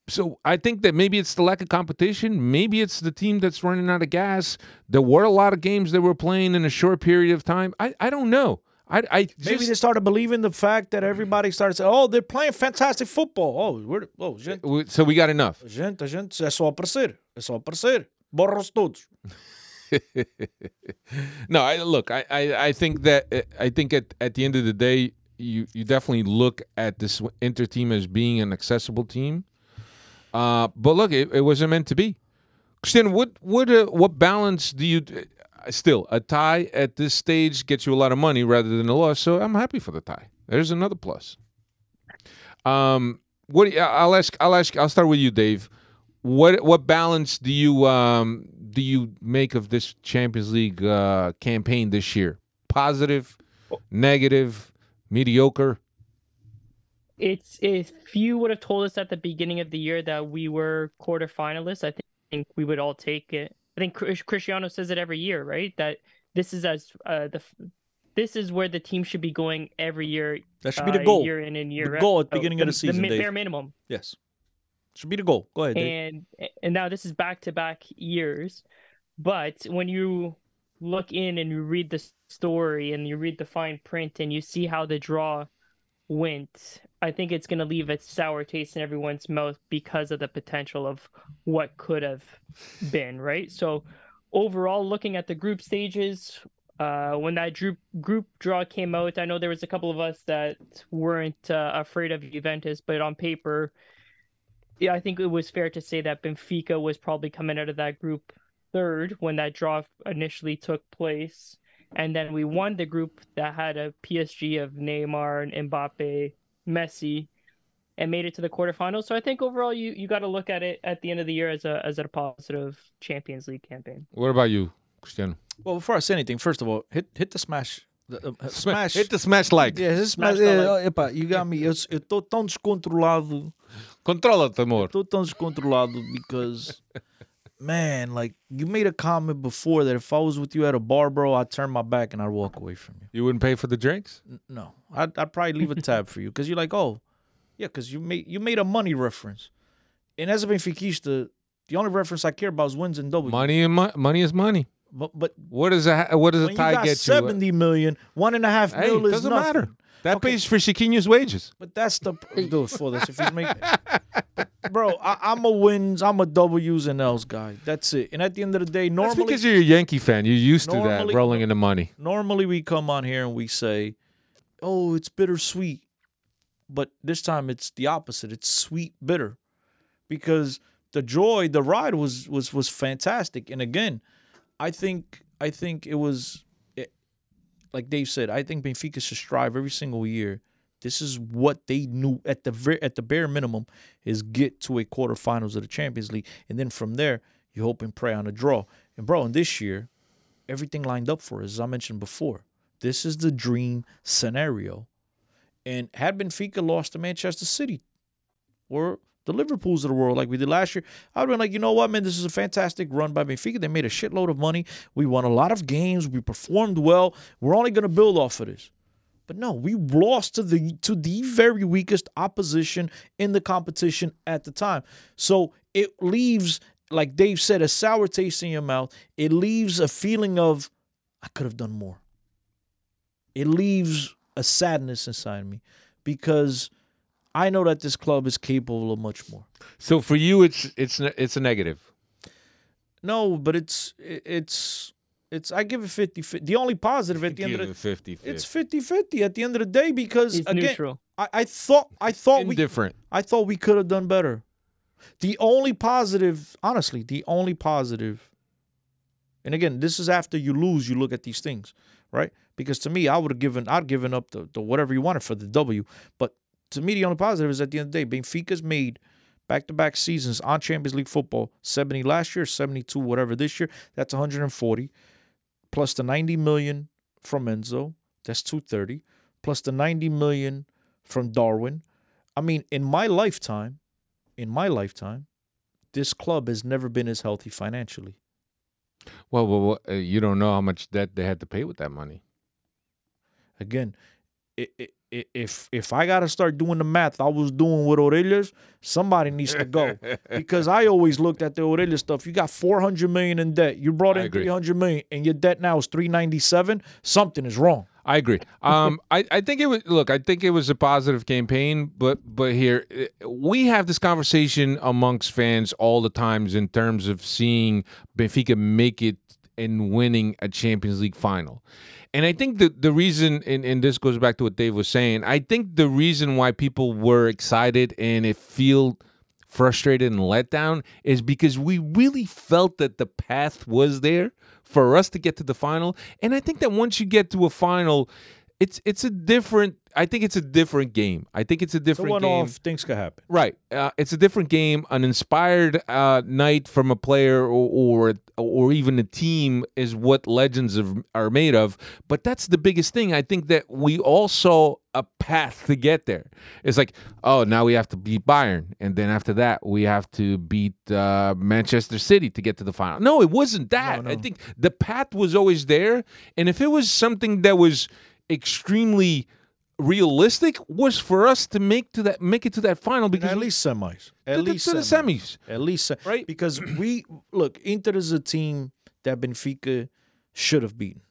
So I think that maybe it's the lack of competition. Maybe it's the team that's running out of gas. There were a lot of games that were playing in a short period of time. I, I don't know. I, I Maybe they started believing the fact that everybody started saying, "Oh, they're playing fantastic football." Oh, we're oh, gente, so we got enough. gente, gente, é só aparecer, é só aparecer. Borros todos. No, I look. I, I, I think that uh, I think at, at the end of the day, you you definitely look at this Inter team as being an accessible team. Uh, but look, it, it wasn't meant to be. Christian, what what uh, what balance do you uh, still a tie at this stage gets you a lot of money rather than a loss? So I'm happy for the tie. There's another plus. Um, what you- I'll ask I'll ask I'll start with you, Dave. What what balance do you um do you make of this Champions League uh, campaign this year? Positive, negative, mediocre. It's if you would have told us at the beginning of the year that we were quarterfinalists, I think we would all take it. I think Cristiano says it every year, right? That this is as uh, the this is where the team should be going every year. That should be the uh, goal. year in and year The out. goal at the Oh, beginning of the season, mi- Dave. bare minimum. Yes, should be the goal. Go ahead. Dave. and and now this is back to back years but when you look in and you read the story and you read the fine print and you see how the draw went, I think it's going to leave a sour taste in everyone's mouth because of the potential of what could have been, right? So, overall, looking at the group stages, uh, when that group group draw came out, I know there was a couple of us that weren't uh, afraid of Juventus, but on paper, yeah, I think it was fair to say that Benfica was probably coming out of that group third when that draw initially took place. And then we won the group that had a PSG of Neymar and Mbappe, Messi, and made it to the quarterfinals. So I think overall you, you got to look at it at the end of the year as a as a positive Champions League campaign. What about you, Cristiano? Well, before I say anything, first of all, hit hit the smash. the, uh, smash. Hit the smash like. Yeah, hit Smash smash. the é, ó, epá, you got me. Eu, eu tô tão descontrolado. Controla-te, amor. Tô tão descontrolado because, man, like you made a comment before that if I was with you at a bar, bro, I'd turn my back and I'd walk away from you. You wouldn't pay for the drinks? N- No, I'd, I'd probably leave a tab for you because you're like, oh, yeah, because you made you made a money reference, and as a Benfiquista, the only reference I care about is wins and W's. Money and mo- money is money. but but What does a what does a when you tie got get you? seventy million, one and a half Hey, mil is doesn't nothing. matter. That Okay. pays for Chiquinho's wages. But that's the do it for this. If he's making, bro, I, I'm a wins, I'm a W's and L's guy. That's it. And at the end of the day, normally That's normally, because you're a Yankee fan. You're used to that rolling in the money. normally we come on here and we say, "Oh, it's bittersweet," but this time it's the opposite. It's sweet bitter, because the joy, the ride was was was fantastic. And again, I think I think it was, it, like Dave said, I think Benfica should strive every single year. This is what they knew at the ver- at the bare minimum is get to a quarterfinals of the Champions League, and then from there you hope and pray on a draw. And bro, and this year everything lined up for us, as I mentioned before. This is the dream scenario. And had Benfica lost to Manchester City or the Liverpools of the world like we did last year, I'd have been like, you know what, man, this is a fantastic run by Benfica. They made a shitload of money. We won a lot of games. We performed well. We're only going to build off of this. But no, we lost to the to the very weakest opposition in the competition at the time. So it leaves, like Dave said, a sour taste in your mouth. It leaves a feeling of I could have done more. It leaves a sadness inside me because I know that this club is capable of much more. So for you, it's it's it's a negative. No, but it's it's it's I give it 50 50. The only positive at the end of the 50 it's 50 50 at the end of the day because He's again neutral. I, I thought I thought we indifferent. I thought we could have done better. The only positive, honestly, the only positive, and again, this is after you lose, you look at these things, right? Because to me, I would have given, I'd given up the, the whatever you wanted for the W. But to me, the only positive is at the end of the day, Benfica's made back to back seasons on Champions League football 70 last year, 72, whatever this year. That's 140, plus the 90 million from Enzo, that's 230, plus the 90 million from Darwin. I mean, in my lifetime, in my lifetime, this club has never been as healthy financially. Well, well, well uh, you don't know how much debt they had to pay with that money. Again, it, i- i- if if I gotta start doing the math, I was doing with Aurelius. Somebody needs to go because I always looked at the Aurelius stuff. You got four hundred million in debt. You brought in three hundred million, and your debt now is three ninety seven. Something is wrong. I agree. Um, I, I think it was look. I think it was a positive campaign, but but here eh, we have this conversation amongst fans all the times in terms of seeing Benfica make it and winning a Champions League final. And I think the the reason, and, and this goes back to what Dave was saying. I think the reason why people were excited and it feel frustrated and let down is because we really felt that the path was there for us to get to the final. And I think that once you get to a final, it's it's a different. I think it's a different game. I think it's a different one game. off things could happen. Right. Uh, it's a different game. An inspired uh, night from a player or, or or even a team is what legends of, are made of. But that's the biggest thing. I think that we all saw a path to get there. It's like, oh, now we have to beat Bayern, and then after that we have to beat uh, Manchester City to get to the final. No, it wasn't that. I think the path was always there, and if it was something that was extremely realistic was for us to make to that make it to that final because at least semis. At to, least to the semis. At least se- Right. because we look Inter is a team that Benfica should have beaten.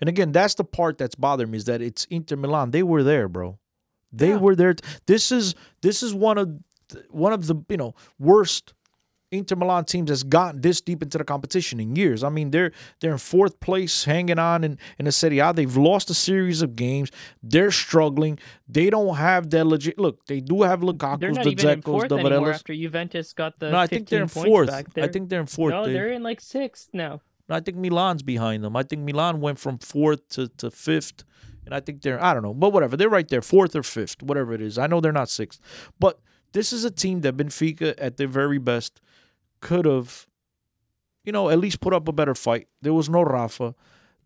And again, that's the part that's bothering me is that it's Inter Milan. They were there, bro. They were there. This is this is one of one of the you know worst Inter Milan teams that's gotten this deep into the competition in years. I mean, they're they're in fourth place, hanging on in in the Serie A. They've lost a series of games. They're struggling. They don't have that legit. Look, they do have They're not the even in fourth anymore after Juventus got the No, I think they're in fourth. I think they're in fourth. No, They- they're in like sixth now. I think Milan's behind them. I think Milan went from fourth to, to fifth. And I think they're, I don't know, but whatever. They're right there, fourth or fifth, whatever it is. I know they're not sixth. But this is a team that Benfica, at their very best, could have, you know, at least put up a better fight. There was no Rafa.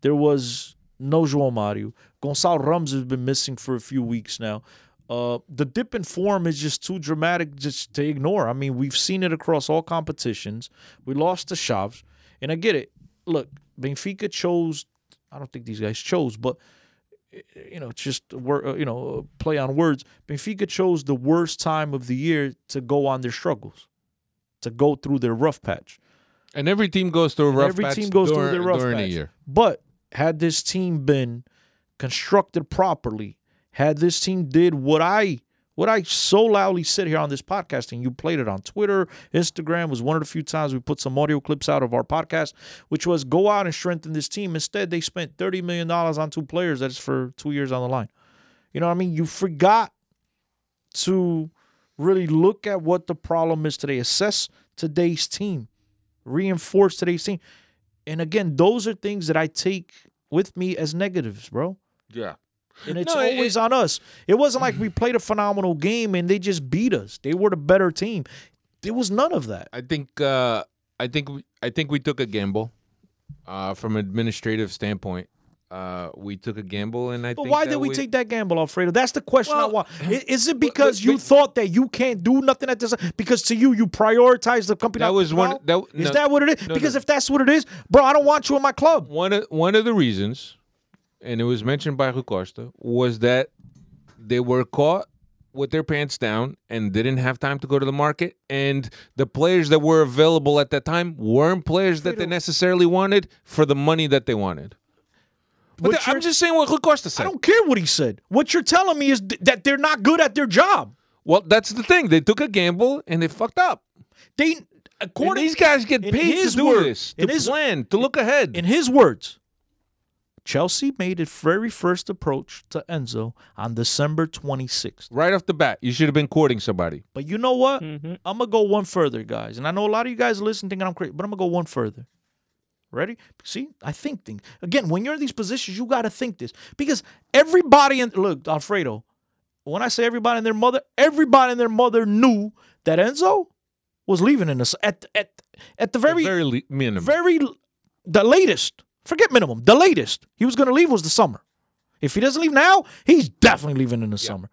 There was no João Mario. Gonçalo Ramos has been missing for a few weeks now. Uh, the dip in form is just too dramatic just to ignore. I mean, we've seen it across all competitions. We lost to Chaves. And I get it. Look, Benfica chose, I don't think these guys chose, but you know, just uh, you know, play on words. Benfica chose the worst time of the year to go on their struggles, to go through their rough patch. And every team goes through a rough every patch team goes through their rough during a year. But had this team been constructed properly, had this team did what I what I so loudly said here on this podcast, and you played it on Twitter, Instagram was one of the few times we put some audio clips out of our podcast, which was go out and strengthen this team. Instead, they spent thirty million dollars on two players. That's for two years on the line. You know what I mean? You forgot to really look at what the problem is today, assess today's team, reinforce today's team. And again, those are things that I take with me as negatives, bro. Yeah. And it's No, it- always on us. It wasn't like we played a phenomenal game and they just beat us. They were the better team. There was none of that. I think uh, I think we, I think we took a gamble uh, from an administrative standpoint. Uh, we took a gamble, and I But think why that did we take that gamble, Alfredo? That's the question. I want. Is it because but- you thought that you can't do nothing at this? Because to you, you prioritize the company. That was one- that- is no, that what it is? no, because no. if that's what it is, bro, I don't want you in my club. one of one of the reasons, and it was mentioned by Rui Costa, was that they were caught with their pants down and didn't have time to go to the market, and the players that were available at that time weren't players that they necessarily wanted for the money that they wanted. But th- I'm just saying what Rui Costa I don't care what he said. What you're telling me is th- that they're not good at their job. Well, that's the thing. They took a gamble and they fucked up. They, And according these guys get paid his to do word- this, in to his- plan, to look ahead. in his words, Chelsea made its very first approach to Enzo on December 26th. right off the bat, you should have been courting somebody. But you know what? hmm I'm gonna go one further, guys. And I know a lot of you guys listen thinking I'm crazy, but I'm gonna go one further. Ready? See, I think things again. When you're in these positions, you got to think this because everybody in look, Alfredo. When I say everybody and their mother, everybody and their mother knew that Enzo was leaving in the at at at the very very le- minimum. very the latest. Forget minimum. The latest he was going to leave was the summer. If he doesn't leave now, he's definitely leaving in the summer.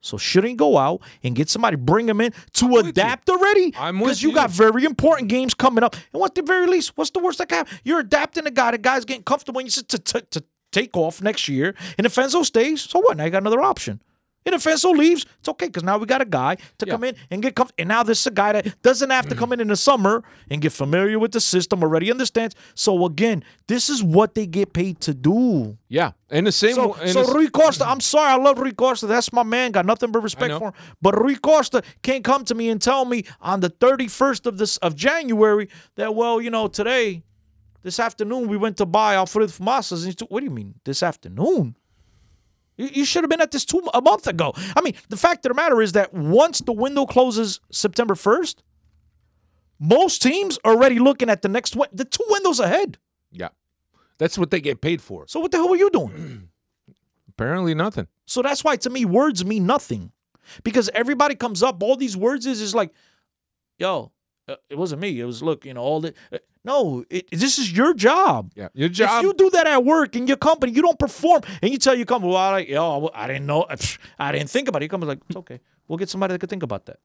So shouldn't go out and get somebody, bring him in to you. adapt already? I'm Because you you. got very important games coming up. And what's the very least? What's the worst that can happen? You're adapting a guy. The guy's getting comfortable. And you said to, to, to take off next year. And if Enzo stays, so what? Now you got another option. And if Enzo leaves, it's okay because now we got a guy to Yeah. come in and get comfortable. And now this is a guy that doesn't have to mm-hmm. come in in the summer and get familiar with the system, already understands. So again, this is what they get paid to do. Yeah, and the same. So, so the- Rui Costa, I'm sorry, I love Rui Costa. That's my man. Got nothing but respect for him. But Rui Costa can't come to me and tell me on the 31st of this of January that well, you know, today, this afternoon we went to buy Alfredo Fumaças. And what do you mean this afternoon? You, you should have been at this two a month ago. I mean, the fact of the matter is that once the window closes September 1st, most teams are already looking at the next the two windows ahead. yeah, that's what they get paid for. So what the hell were you doing? Apparently, nothing. So that's why to me words mean nothing. Because everybody comes up, all these words is is like, yo, uh, it wasn't me. It was look, you know, all the uh, no, it, this is your job. Yeah, your job. If you do that at work in your company, you don't perform, and you tell your company, "Well, I, yo, I didn't know, I didn't think about it." Your company's like, "It's okay. We'll get somebody that could think about that."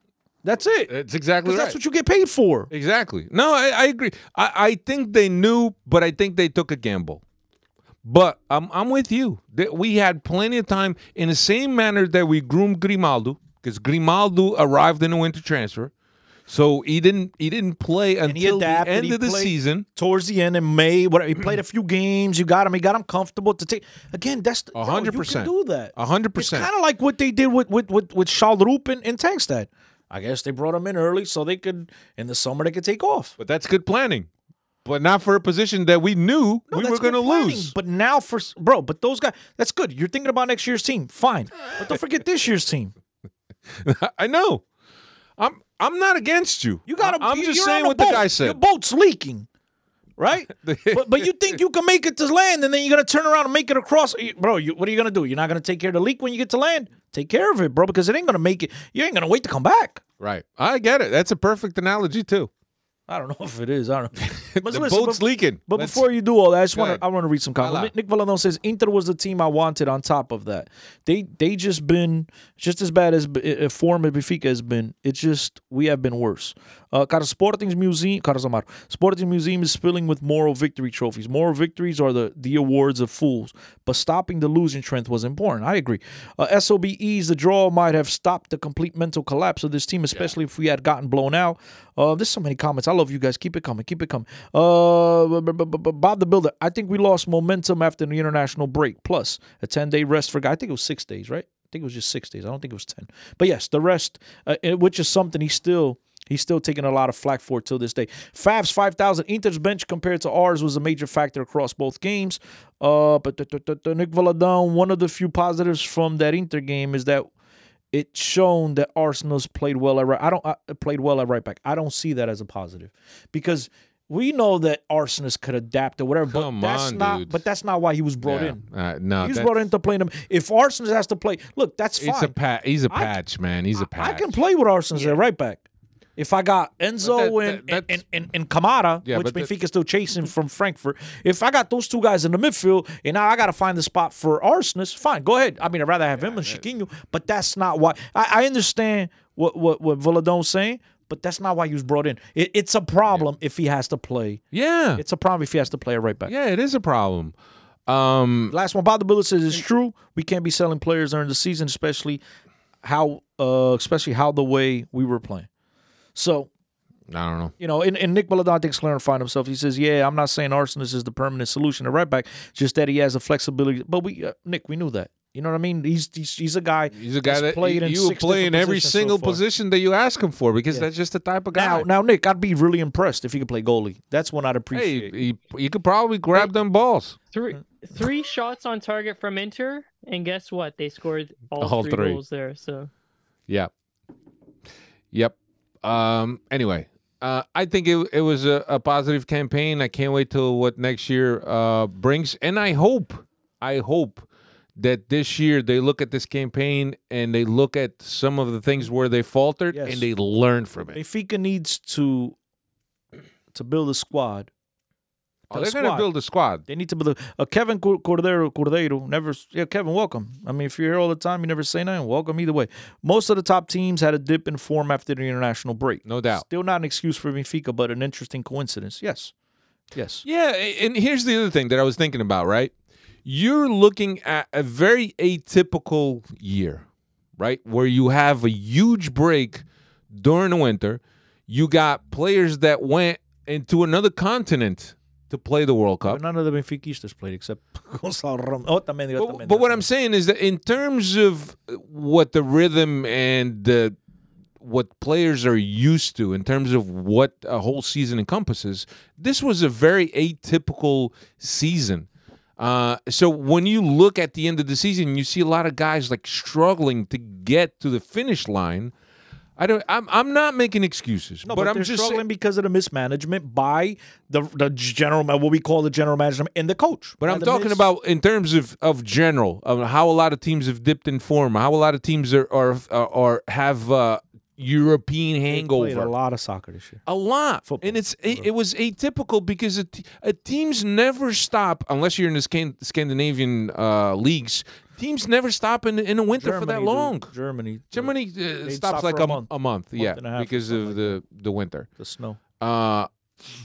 That's it. that's exactly right. that's what you get paid for. Exactly. No, I, I agree. I, I think they knew, but I think they took a gamble. But I'm I'm with you. We had plenty of time in the same manner that we groomed Grimaldo, because Grimaldo arrived in a winter transfer. So he didn't he didn't play until the end of the season. towards the end in May. What he played a few games. You got him. He got him comfortable to take. Again, that's A hundred percent. Do that. A hundred percent. kind of like what they did with with with with Schjelderup and, and Tengstedt. I guess they brought him in early so they could in the summer they could take off. But that's good planning. But not for a position that we knew No, we were going to lose. But now for bro, but those guys, that's good. You're thinking about next year's team, fine. But don't forget this year's team. I know. I'm I'm not against you. You got. to I'm just saying what the boat. guy Your boat's leaking, right? but but you think you can make it to land, and then you're gonna turn around and make it across, bro? You, what are you gonna do? You're not gonna take care of the leak when you get to land. Take care of it, bro, because it ain't gonna make it. You ain't gonna wait to come back. Right. I get it. That's a perfect analogy too. I don't know if it is. I don't know. But the listen, boat's but- leaking. But Let's- before you do all that, I just want to I want to read some comments. Nick, Valadão says Inter was the team I wanted. On top of that, they they just been just as bad as uh, form as Benfica has been. It's just we have been worse. Uh, cara, Sporting's museum, Carlos Amaro, Sporting Museum is spilling with moral victory trophies. Moral victories are the the awards of fools, but stopping the losing trend was important. I agree. Uh, SOBE's the draw might have stopped the complete mental collapse of this team, especially if we had gotten blown out. Uh, there's so many comments. I love you guys. Keep it coming. Keep it coming. Uh, Bob the Builder. I think we lost momentum after the international break. Plus a 10 day rest for. Guy. I think it was six days, right? I think it was just six days. I don't think it was 10. But yes, the rest, uh, which is something he's still. He's still taking a lot of flack for till this day. Favs 5,000. Inter's bench compared to ours was a major factor across both games. Uh, but the, the, the, Nick Valadão, one of the few positives from that Inter game is that it's shown that Aursnes played well at right. I don't uh, played well at right back. I don't see that as a positive because we know that Aursnes could adapt or whatever. Come but that's on, not. dude. But that's not why he was brought Yeah. in. Uh, no, He was brought in to play them. If Arsenal has to play, look, that's fine. it's a pat. He's a I- patch, man. He's a patch. I can play with Arsenal at right back. If I got Enzo that- and, that- and, that's- and, and Kamada, Yeah, which but that- still chasing from Frankfurt, if I got those two guys in the midfield and now I got to find the spot for Aursnes, fine, go ahead. I mean, I'd rather have him than Chiquinho, but that's not why. I, I understand what what what Valadão's saying, but that's not why he was brought in. It, it's a problem if he has to play. Yeah. It's a problem if he has to play a right back. Yeah, it is a problem. Um, Last one, Bob the Bullet says it's true. We can't be selling players during the season, especially how, uh, especially how the way we were playing. So I don't know. you know, and, and Nick Valadão thinks clarified himself. He says, "Yeah, I'm not saying Aursnes is the permanent solution to right back, just that he has the flexibility." But we, uh, Nick, we knew that. You know what I mean? He's he's, he's a guy. He's a guy that's that played you, in you will six play in every positions so single position that you ask him for because that's just the type of guy. Now, now, Nick, I'd be really impressed if he could play goalie. That's one I'd hey, appreciate. he, you could probably grab them balls. Three three shots on target from Inter, and guess what? They scored all, All three, three. goals there. So yeah, Yep. Um. Anyway, uh, I think it it was a, a positive campaign. I can't wait till what next year uh brings, and I hope, I hope that this year they look at this campaign and they look at some of the things where they faltered Yes. and they learn from it. Benfica needs to to build a squad. Oh, they're going to build a squad. They need to build a uh, Kevin Cordero Cordero never yeah Kevin welcome. I mean if you're here all the time you never say nothing welcome either way. Most of the top teams had a dip in form after the international break. No doubt. Still not an excuse for Benfica, but an interesting coincidence. Yes, yes. Yeah, and here's the other thing that I was thinking about, right? You're looking at a very atypical year, right? Where you have a huge break during the winter. You got players that went into another continent to play the World Cup. But none of the Benfiquistas played except Gonçalo Ramos. Otamendi, But, but what I'm saying is that in terms of what the rhythm and the what players are used to in terms of what a whole season encompasses, this was a very atypical season. Uh, so when you look at the end of the season, you see a lot of guys like struggling to get to the finish line. I don't. I'm. I'm not making excuses, No, but, but, I'm just struggling saying, because of the mismanagement by the the general what we call the general management and the coach. But I'm talking mis- about in terms of of general of how a lot of teams have dipped in form, how a lot of teams are are are, have uh, European hangover. a lot of soccer this year. A lot, Football. and it's it, it was atypical because a, t- a teams never stop unless you're in the Scan- Scandinavian uh, leagues. Teams never stop in in the winter for that Germany, long. Germany, Germany uh, stops stop like a, a month. a month, yeah, and a half because of like the the winter. the snow. Uh,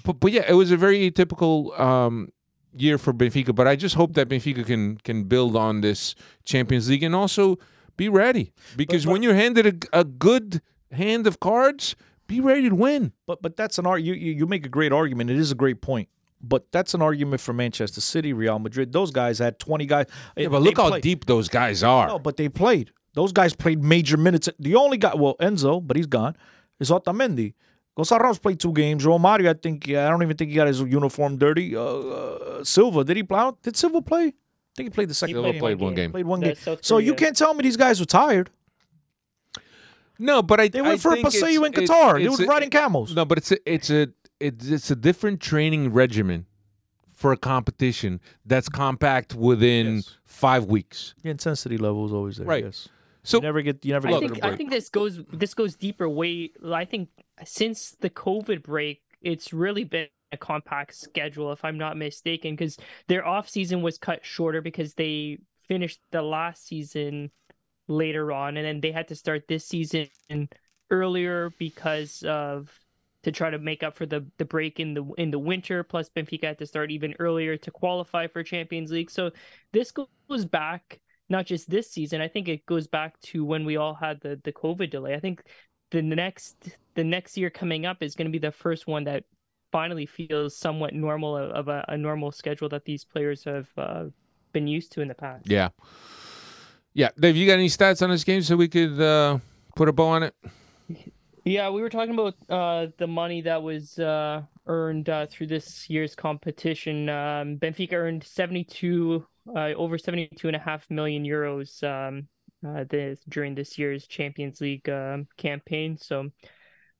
but but yeah, it was a very atypical um, year for Benfica. But I just hope that Benfica can can build on this Champions League and also be ready because but- when you're handed a, a good hand of cards, be ready to win. But but that's an art. You, you you make a great argument. It is a great point. But that's an argument for Manchester City, Real Madrid. Those guys had twenty guys. Yeah, but look They how deep those guys are. No, but they played. Those guys played major minutes. The only guy, well, Enzo, but he's gone. Is Otamendi. Gonçalo Ramos played two games. Romario, I think, I don't even think he got his uniform dirty. Uh, uh, Silva, did he play? Did Silva play? I think he played the second. Silva game. played one game. Played one The game. South So you can't tell me these guys were tired. No, but I They went I for a think Paseo in it's- Qatar. They it's were riding camels. No, but it's a it's a it's, it's a different training regimen for a competition that's compact within Yes. five weeks. The intensity level is always there. Right. Yes. So you never get. You never I get think to I think this goes this goes deeper. Way I think since the COVID break, it's really been a compact schedule, if I'm not mistaken, because their off season was cut shorter because they finished the last season later on, and then they had to start this season earlier because of to try to make up for the the break in the in the winter. Plus, Benfica had to start even earlier to qualify for Champions League. So this goes back not just this season. I think it goes back to when we all had the the COVID delay. I think the next the next year coming up is going to be the first one that finally feels somewhat normal of a, a normal schedule that these players have uh, been used to in the past. yeah, yeah. Dave, you got any stats on this game so we could uh, put a bow on it? Yeah, we were talking about uh, the money that was uh, earned uh, through this year's competition. Um, Benfica earned 72, uh, over 72 and a half million euros um, uh, this, during this year's Champions League um, campaign. So,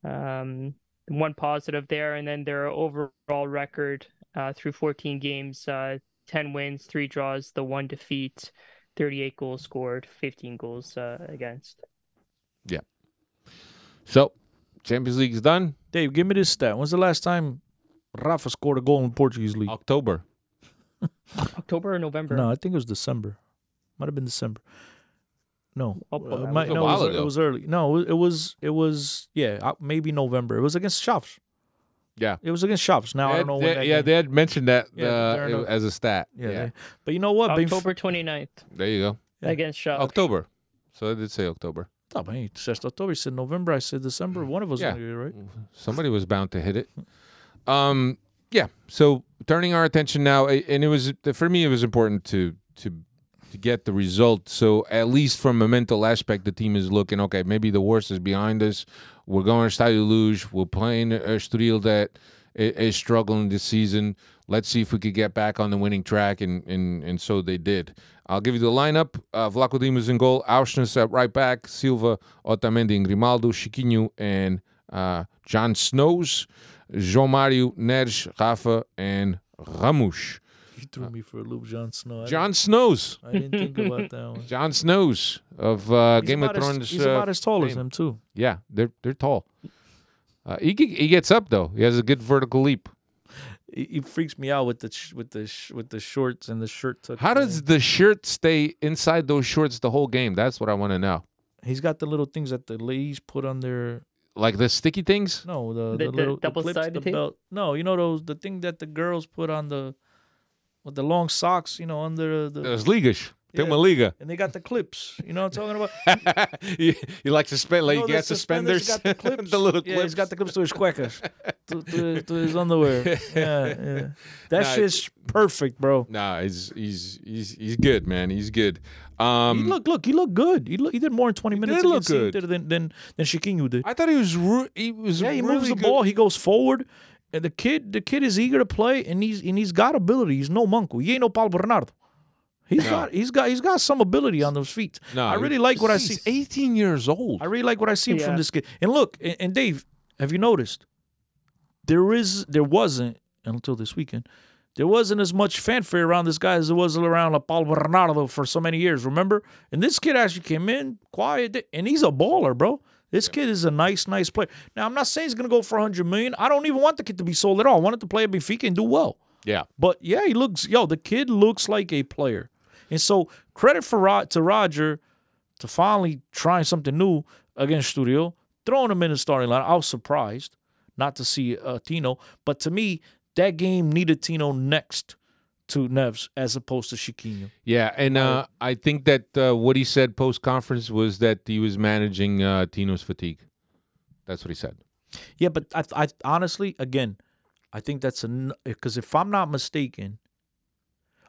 um, one positive there, and then their overall record uh, through 14 games, uh, 10 wins, three draws, the one defeat, 38 goals scored, 15 goals against. Yeah. So, Champions League's done. Dave, give me this stat. When's the last time Rafa scored a goal in the Portuguese league? October. October or November? No, I think it was December. Might have been December. No, I'll uh, that might- up. no, it was, it was early. No, it was it was yeah, uh, maybe November. It was against Chaves. Yeah. It was against Chaves. Now They I don't know they- when that yeah, game- they had mentioned that Yeah, uh, they're in a- as a stat. yeah, Yeah, they- but you know what? Benf- October 29th there you go. Yeah. against Shaw. October. So I did say October. Man, you said October. You said November. I said December. One of us Yeah. it right. Somebody was bound to hit it. Um, yeah. So turning our attention now, and it was for me, it was important to to to get the result. So at least from a mental aspect, the team is looking okay. Maybe the worst is behind us. We're going to Stadio Luge. We're playing a Estoril that is struggling this season. Let's see if we could get back on the winning track, and and and so they did. I'll give you the lineup. Uh, Vlachodimos in goal, Aursnes at right back, Silva, Otamendi, and Grimaldo, Chiquinho, and uh, John Snows, João Mario, Neres, Rafa, and Ramush. You threw me for a loop, John Snow. I John Snows. I didn't think about that one. John Snows of uh, Game of about as- Thrones. he's uh, about as tall as fame. him too. Yeah, they're they're tall. Uh, he he gets up though. He has a good vertical leap. He, he freaks me out with the sh- with the sh- with the shorts and the shirt tucked. How does in. the shirt stay inside those shorts the whole game? That's what I want to know. he's got the little things that the ladies put on their Like the sticky things. no the the, The- the little the double clips, sided the tape? belt. No, you know those the thing that the girls put on the with the long socks. You know under the As ligas. Tem Yeah. uma liga. and they got the clips. You know what I'm talking about? you, you like suspend like know you got suspenders, Got the, clips. the little yeah, clips. he's got the clips to his cuecas, to, to, to his underwear. Yeah, yeah. That Nah, shit's perfect, bro. Nah, he's he's he's he's good, man. He's good. Um, he look, look, he looked good. He look, he did more in 20 minutes did look good. than than than Chiquinho did. I thought he was ru- he was Yeah, he really moves the good. ball. He goes forward. And the kid, the kid is eager to play, and he's and he's got ability. He's no Manco. He ain't no Paul Bernardo. He's No. got he's got he's got some ability on those feet. No, I really like what I see. 18 years old. I really like what I see from this kid. And look, and, and Dave, have you noticed? There is there wasn't until this weekend. There wasn't as much fanfare around this guy as there was around La Paulo Bernardo for so many years. Remember? And this kid actually came in quiet, and he's a baller, bro. This kid is a nice, nice player. Now, I'm not saying he's gonna go for 100 million. I don't even want the kid to be sold at all. I want him to play at Benfica and do well. yeah. But yeah, he looks yo, the kid looks like a player. And so credit for Rod to Roger to finally trying something new against Studio, throwing him in the starting line. I was surprised not to see uh, Tino, but to me, that game needed Tino next to Neves as opposed to Chiquinho. Yeah, and uh, I think that uh, what he said post conference was that he was managing uh, Tino's fatigue. That's what he said. Yeah, but I, I honestly, again, I think that's a because if I'm not mistaken,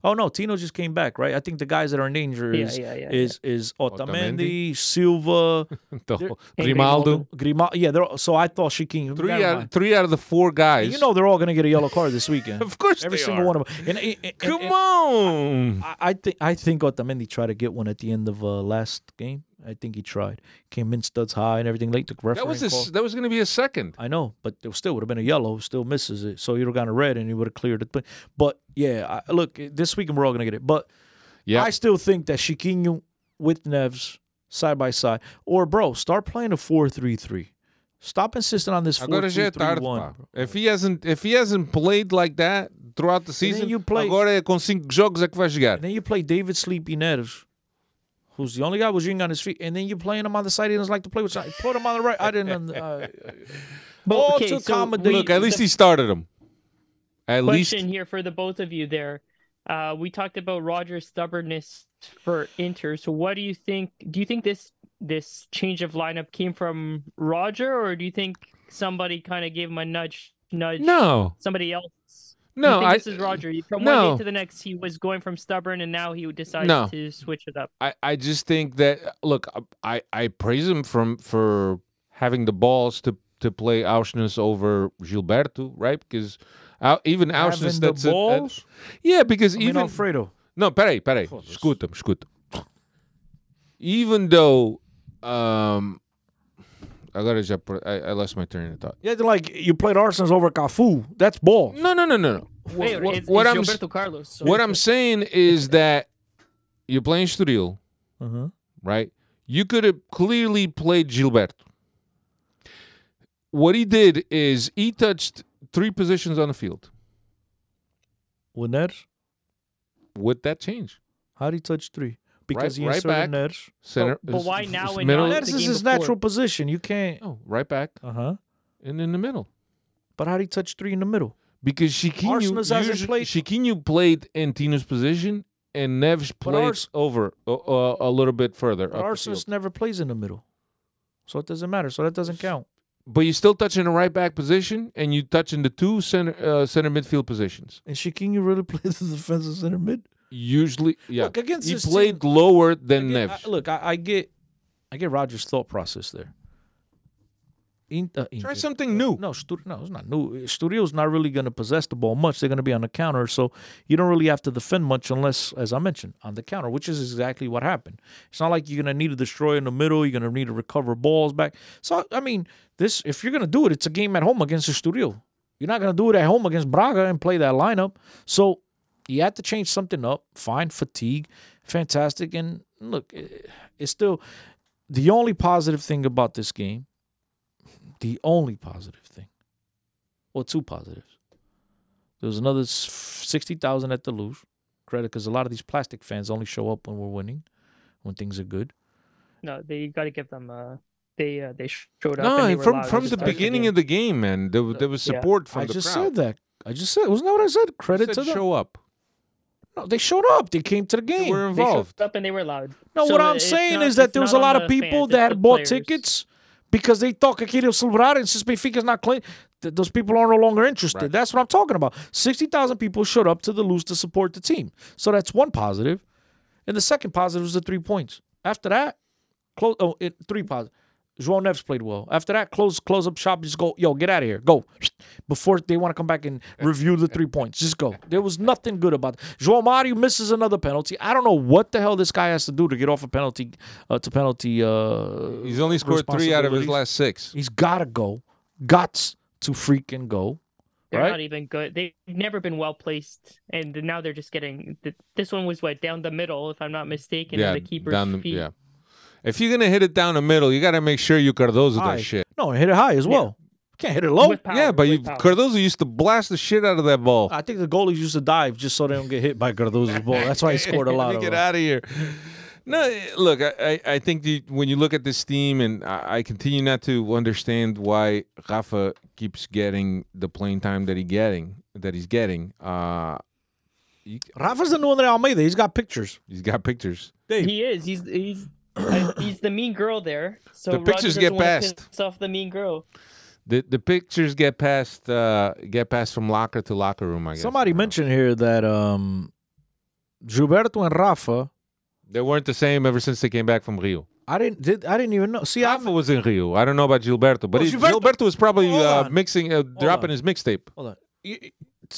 oh no, Tino just came back, right? I think the guys that are in danger is yeah, yeah, is is Otamendi, Otamendi. Silva, The They're- whole- And Grimaldo. Grimaldo. Yeah, they're all, so I thought Shaquille. Three out, mind. three out of the four guys. You know they're all gonna get a yellow card this weekend. of course Every they single are. one of them. And, and- and- Come and- on. I, I think I think Otamendi tried to get one at the end of uh, last game. I think he tried. Came in studs high and everything late. Took referee That was his, that was going to be a second. I know, but it still would have been a yellow. Still misses it, so you'd have gone a red and he would have cleared it. But, but yeah, I, look, this weekend we're all gonna get it. But Yeah. I still think that Chiquinho with Neves side by side, or bro, start playing a four-three-three. Stop insisting on this Agora já é four-three-three-one. If he hasn't if he hasn't played like that throughout the season, you play- agora é com cinco jogos é que vai jogar. And then you play David Sleepy Neves, who's the only guy who's on his feet, and then you're playing him on the side. He doesn't like to play with. side. Put him on the right. I didn't. Uh, But all okay, to so accommodate- Look, at least he started him. At least question here for the both of you there. Uh, we talked about Roger's stubbornness for Inter. So what do you think? Do you think this this change of lineup came from Roger, or do you think somebody kind of gave him a nudge? Nudge. no, Somebody else. Do no. you think I this is Roger. From one day to the next, he was going from stubborn, and now he decides No. to switch it up. I, I just think that look, I, I praise him from for having the balls to to play Aursnes over Gilberto, right? Because uh, even Aursnes, having the that's a- a- balls. yeah, because I mean, even Alfredo. No, peraí, peraí. Foda-se. Escuta-me, escuta. Even though um agora já per- I, I lost my train of thought. Yeah, like you played Aursnes over Cafu. That's ball. No, no, no, no, no. Wait, What, what, it's, what it's I'm Carlos. so what I'm saying is that you're playing Estoril, Uh-huh. right? You could have clearly played Gilberto. What he did is he touched three positions on the field. With Neres, With that change, how did he touch three? Because Right- he right back. Neres. center. but is- why is now and middle? not- Neres the is game his before. natural position. You can't. Oh, right back Uh huh. and in the middle. But how did he touch three in the middle? Because Chiquinho, Aursnes usually, played- Chiquinho played in Tino's position, and Neves But played Ars- over uh, uh, a little bit further. But up Aursnes never plays in the middle, so it doesn't matter. So that doesn't count. But you're still touching the right back position, and you touch in the two center uh, center midfield positions. And Chiquinho really plays the defensive center mid. Usually, yeah, Look, against he played team- lower than I get- Neves. I- look, I, I get, I get Rogers' thought process there. In, uh, Try Inter- something new. No, Stu- no, it's not new. Estoril's not really going to possess the ball much. They're going to be on the counter, so you don't really have to defend much unless, as I mentioned, on the counter, which is exactly what happened. It's not like you're going to need to destroy in the middle. You're going to need to recover balls back. So I mean, this if you're going to do it, it's a game at home against the Studio. You're not going to do it at home against Braga and play that lineup. So you had to change something up. Fine, fatigue, fantastic, and look, eh, it's still the only positive thing about this game the only positive thing. Well, two positives. There was another 60,000 at the Luz Credit because a lot of these plastic fans only show up when we're winning, when things are good. No, they got to give them. Uh, they uh, they showed up. No, and they from loud from the beginning game. of the game, man, there, was- there was Yeah. support from I the just said that. I just said, wasn't that what I said? You Credit said to them. show up. No, they showed up. They came to the game. They were They showed involved. up and they were loud. No, So what I'm saying not- is that there was a lot of people fans, that it's had the bought players. tickets because they thought que queriam celebrar, and since Benfica's not clean, th- those people are no longer interested. Right. That's what I'm talking about. 60,000 people showed up to the Luz to support the team. So that's one positive. And the second positive was the three points. After that, close. Oh, it, three positive. João Neves played well. After that, close close up shop. Just go, yo, get out of here. Go. Before they want to come back and review the three points. Just go. There was nothing good about it. João Mario misses another penalty. I don't know what the hell this guy has to do to get off a penalty uh, to penalty. Uh, He's only scored three out of his last six. He's got to go. Gots to freaking go. They're right? not even good. They've never been well placed, and now they're just getting. th- This one was what down the middle, if I'm not mistaken, yeah, and the keeper's down the, feet. yeah. If you're gonna hit it down the middle, you got to make sure you Cardozo High. that shit. No, hit it high as well. Can't hit it low. Power, yeah, but you, power. Cardozo used to blast the shit out of that ball. I think the goalies used to dive just so they don't get hit by Cardozo's ball. That's why he scored a lot Let me of get them. out of here. No, look, I, I I think the, when you look at this team, and I, I continue not to understand why Rafa keeps getting the playing time that he getting that he's getting. Uh, he, Rafa's the new Andre Almeida. He's got pictures. he's got pictures. He is. He's he's uh, he's the mean girl there. So The pictures doesn't get wanna passed. Off the mean girl. the the pictures get passed uh, get passed from locker to locker room. I guess Somebody I don't know. mentioned here that um, Gilberto and Rafa. they weren't the same ever since they came back from Rio. I didn't. Did I didn't even know. See, I Rafa was in Rio. I don't know about Gilberto, but Oh, he, Gilberto- Gilberto, was probably uh, mixing, uh, dropping on. his mixtape. hold on. You,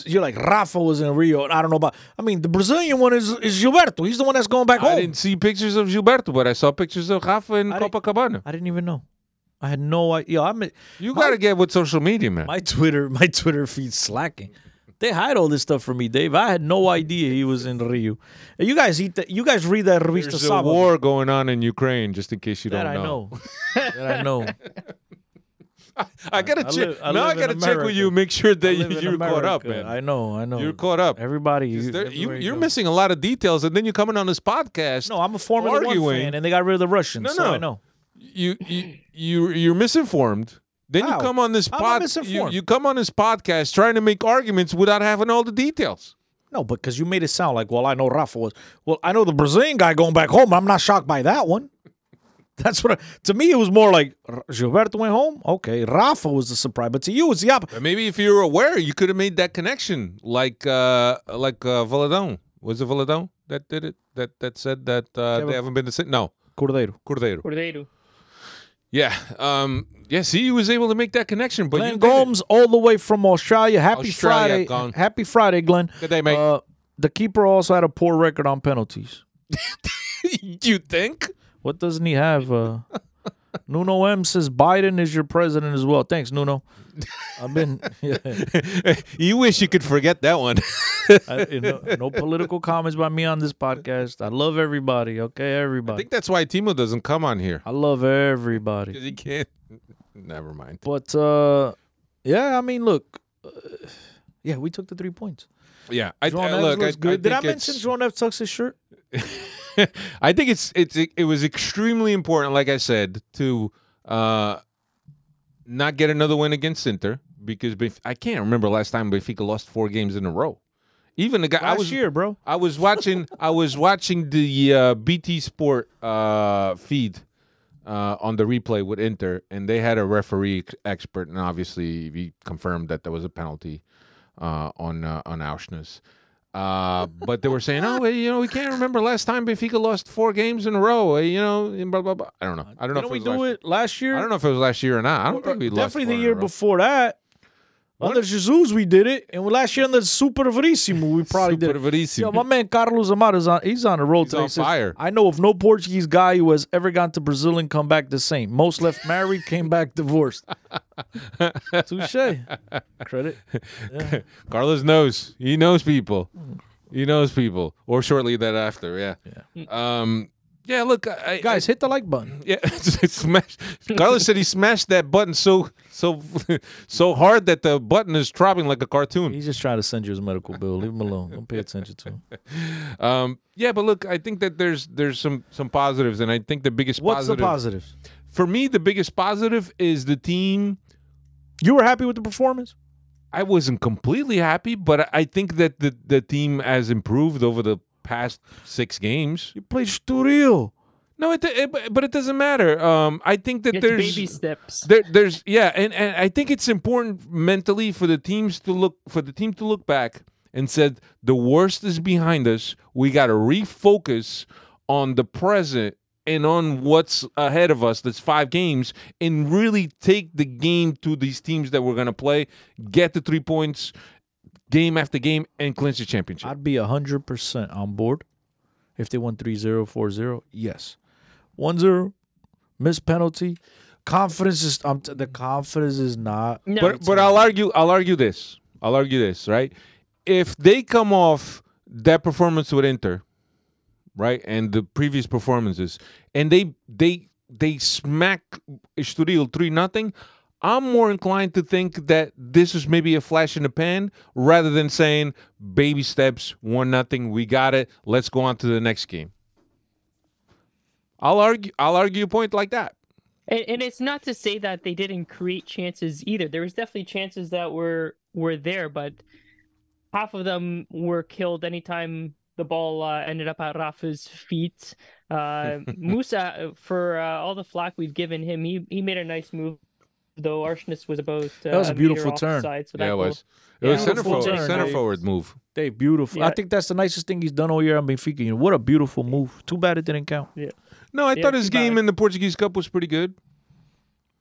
you're like Rafa was in Rio, and I don't know about. I mean, the Brazilian one is is Gilberto. He's the one that's going back I home. I didn't see pictures of Gilberto, but I saw pictures of Rafa in I didn't- Copacabana. I didn't even know. I had no idea. Yo, I'm You My- got to get with social media, man. my Twitter. My Twitter feed's slacking. They hide all this stuff from me, Dave. I had no idea he was in Rio. You guys eat that. You guys read that Revista There's a Sábado. war going on in Ukraine, just in case you that don't I know. know. that I know. I gotta I check. live- I now I gotta check with you, make sure that I in you're caught up, man. I know. I know. You're caught up. Everybody, you, there- you, you're go. missing a lot of details, and then you're coming on this podcast. No, I'm a Formula One fan, and they got rid of the Russians. No, so no. I know. you you you you're misinformed. Then How? you come on this I pod. You, you come on this podcast trying to make arguments without having all the details. No, but because you made it sound like, well, I know Rafa was. Well, I know the Brazilian guy going back home. I'm not shocked by that one. That's what. I, to me, it was more like Gilberto went home. Okay, Rafa was the surprise, but to you, it's the opposite. Maybe if you were aware, you could have made that connection, like uh like uh, Valadão. Was it Valadão that did it? That that said that uh, Kevin- they haven't been to sit. No, Cordeiro. Cordeiro. Cordeiro. Yeah. Um. Yeah. See, he was able to make that connection, but Glenn. Gomes, all the way from Australia. Happy Australia, Friday. gone. Happy Friday, Glenn. Good day, mate. Uh, the keeper also had a poor record on penalties. you think? What doesn't he have? Uh, Nuno M says Biden is your president as well. Thanks, Nuno. I've been yeah, you wish you could forget that one. I, you know, no political comments by me on this podcast. I love everybody. Okay, everybody. I think that's why Timo doesn't come on here I love everybody. he can't. Never mind. But uh, yeah, I mean, look, uh, yeah, we took the three points. Yeah, I, Neves look. I, good. Did I mention João Neves tucks his shirt? I think it's it's it was extremely important, like I said, to uh not get another win against Inter because Benf- I can't remember last time Benfica lost four games in a row. Even the guy I Last was year, bro. I was watching I was watching the uh, BT Sport uh, feed uh, on the replay with Inter, and they had a referee ex- expert, and obviously he confirmed that there was a penalty uh, on uh, on Aursnes. Uh, but they were saying, "Oh, well, you know, we can't remember last time Benfica lost four games in a row." uh, You know, and blah blah blah. I don't know. I don't know Didn't if we it do last it last year? I don't know if it was last year or not. I don't think we lost Definitely the year before that. Under Jesus, we did it, and last year under Super Verissimo, we probably did Super. Verissimo. Yo, my man Carlos Amaro is on. He's on a road He's today. on He says, fire. I know of no Portuguese guy who has ever gone to Brazil and come back the same. Most left married, came back divorced. Touche. Credit. Carlos knows. He knows people. He knows people. Or shortly thereafter, yeah. Yeah. Um yeah, look, I, I- Guys, hit the like button. yeah, smash. Carlos said he smashed that button so so so hard that the button is throbbing like a cartoon. He's just trying to send you his medical bill. Leave him alone. Don't pay attention to him. Um yeah, but look, I think that there's there's some some positives and I think the biggest What's positive the positives? for me the biggest positive is the team You were happy with the performance? I wasn't completely happy, but I think that the the team has improved over the past 6 games. You played Estoril. No, it, it but- but it doesn't matter. Um, I think that It's there's baby steps. there, there's yeah, and, and I think it's important mentally for the teams to look for the team to look back and said the worst is behind us. We got to refocus on the present and on what's ahead of us. That's five games, and really take the game to these teams that we're gonna play. Get the three points, game after game, and clinch the championship. I'd be 100% on board if they won 3 0, 4 0. Yes. 1 0, missed penalty. Confidence is, um, the confidence is not. No, but but I'll argue I'll argue this. I'll argue this, right? If they come off that performance with Inter, right, and the previous performances, and they they they smack Estoril three nothing, I'm more inclined to think that this is maybe a flash in the pan rather than saying baby steps, one nothing, we got it, let's go on to the next game. I'll argue I'll argue a point like that. And, and it's not to say that they didn't create chances either. There was definitely chances that were were there, but half of them were killed anytime the ball uh, ended up at Rafa's feet. Uh, Musa, for uh, all the flack we've given him, he he made a nice move though. Aursnes was about uh, That was a meter beautiful turn. offside, so yeah, that it was. It Yeah, was it center forward, turn, center Dave. forward move. They beautiful. I think that's the nicest thing he's done all year on Benfica. You what a beautiful move. Too bad it didn't count. Yeah. No, I Yeah, thought his too bad. game in the Portuguese Cup was pretty good.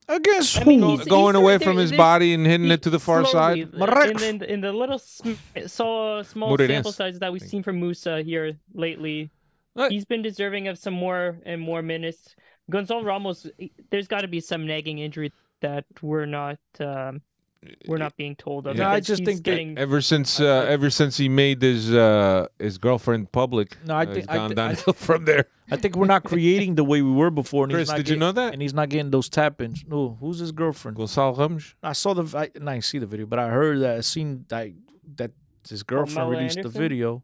Against I mean, he's- Going away from his body and hitting it to the far slowly, side. Marrakech. In, in, in the little sm- so small Moreirense, sample sizes that we've seen from Musa here lately, Right. he's been deserving of some more and more minutes. Gonçalo Ramos, there's got to be some nagging injury that we're not um, we're not being told of. No, I just he's think that- getting Ever since, uh, ever since he made his uh, his girlfriend public, No, I uh, think- it's I gone thi- I- downhill from there. I think we're not creating the way we were before. And Chris, he's not did you know that? And he's not getting those tap ins. No, who's his girlfriend? Gonçalo Ramos. I saw the. I, and I didn't see the video, but I heard that. I seen that that his girlfriend Mel released the video.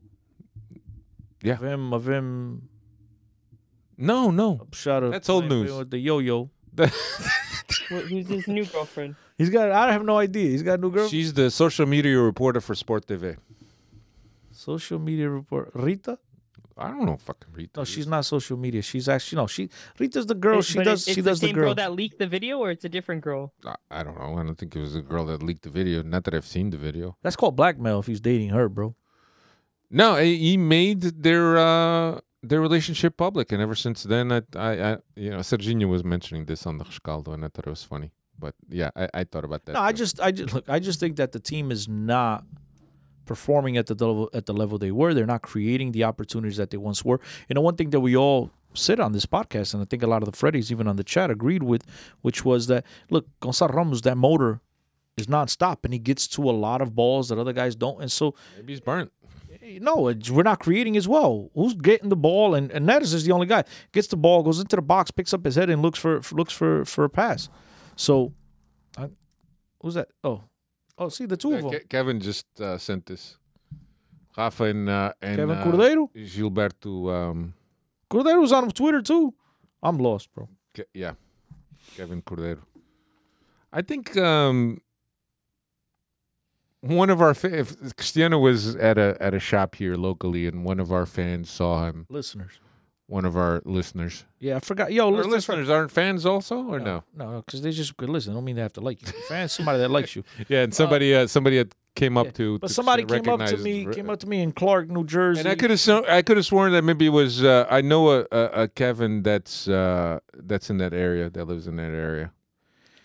Yeah. Of him, of him. No, no. Shot of That's old news. With the yo yo. Wh- who's his new girlfriend? He's got. I have no idea. He's got a new girl. She's the social media reporter for Sport TV. social media report. Rita. I don't know, fucking Rita. No, she's not social media. She's actually no. She Rita's the girl. It- She does. It's, she does the the same girl. girl that leaked the video, or it's a different girl. I, I don't know. I don't think it was the girl that leaked the video. Not that I've seen the video. That's called blackmail if he's dating her, bro. No, he he made their uh, their relationship public, and ever since then, I, I, I you know, Serginho was mentioning this on the Rescaldo, and I thought it was funny. But yeah, I, I thought about that. No, I just, I just look. I just think that the team is not performing at the level at the level they were. They're not creating the opportunities that they once were. You know, one thing that we all said on this podcast, and I think a lot of the Freddies, even on the chat, agreed with, which was that look, Gonçalo Ramos, that motor is nonstop, and he gets to a lot of balls that other guys don't, and so maybe he's burnt. No, it's, we're not creating as well. Who's getting the ball? And and Neres is the only guy gets the ball, goes into the box, picks up his head, and looks for, for looks for for a pass. So, I, who's that? Oh, oh, see the two of Uh, them. Ke- Kevin just uh, sent this. Rafa and uh, and Kevin uh, Cordeiro. Gilberto. Um, Cordeiro's on Twitter too. I'm lost, bro. Ke- yeah, Kevin Cordeiro. I think um, one of our fa- if Cristiano was at a at a shop here locally, and one of our fans saw him. Listeners. One of our listeners. Yeah, I forgot. Yo, Our listen, listeners aren't fans also, or no? no, because they just could listen. I don't mean they have to like you. Fans, somebody that likes you. Yeah, and somebody uh, somebody had came up to. But to somebody came up to recognize- me, came up to me in Clark, New Jersey. And I could have sworn, I could have sworn that maybe it was uh, I know a, a, a Kevin that's uh, that's in that area that lives in that area.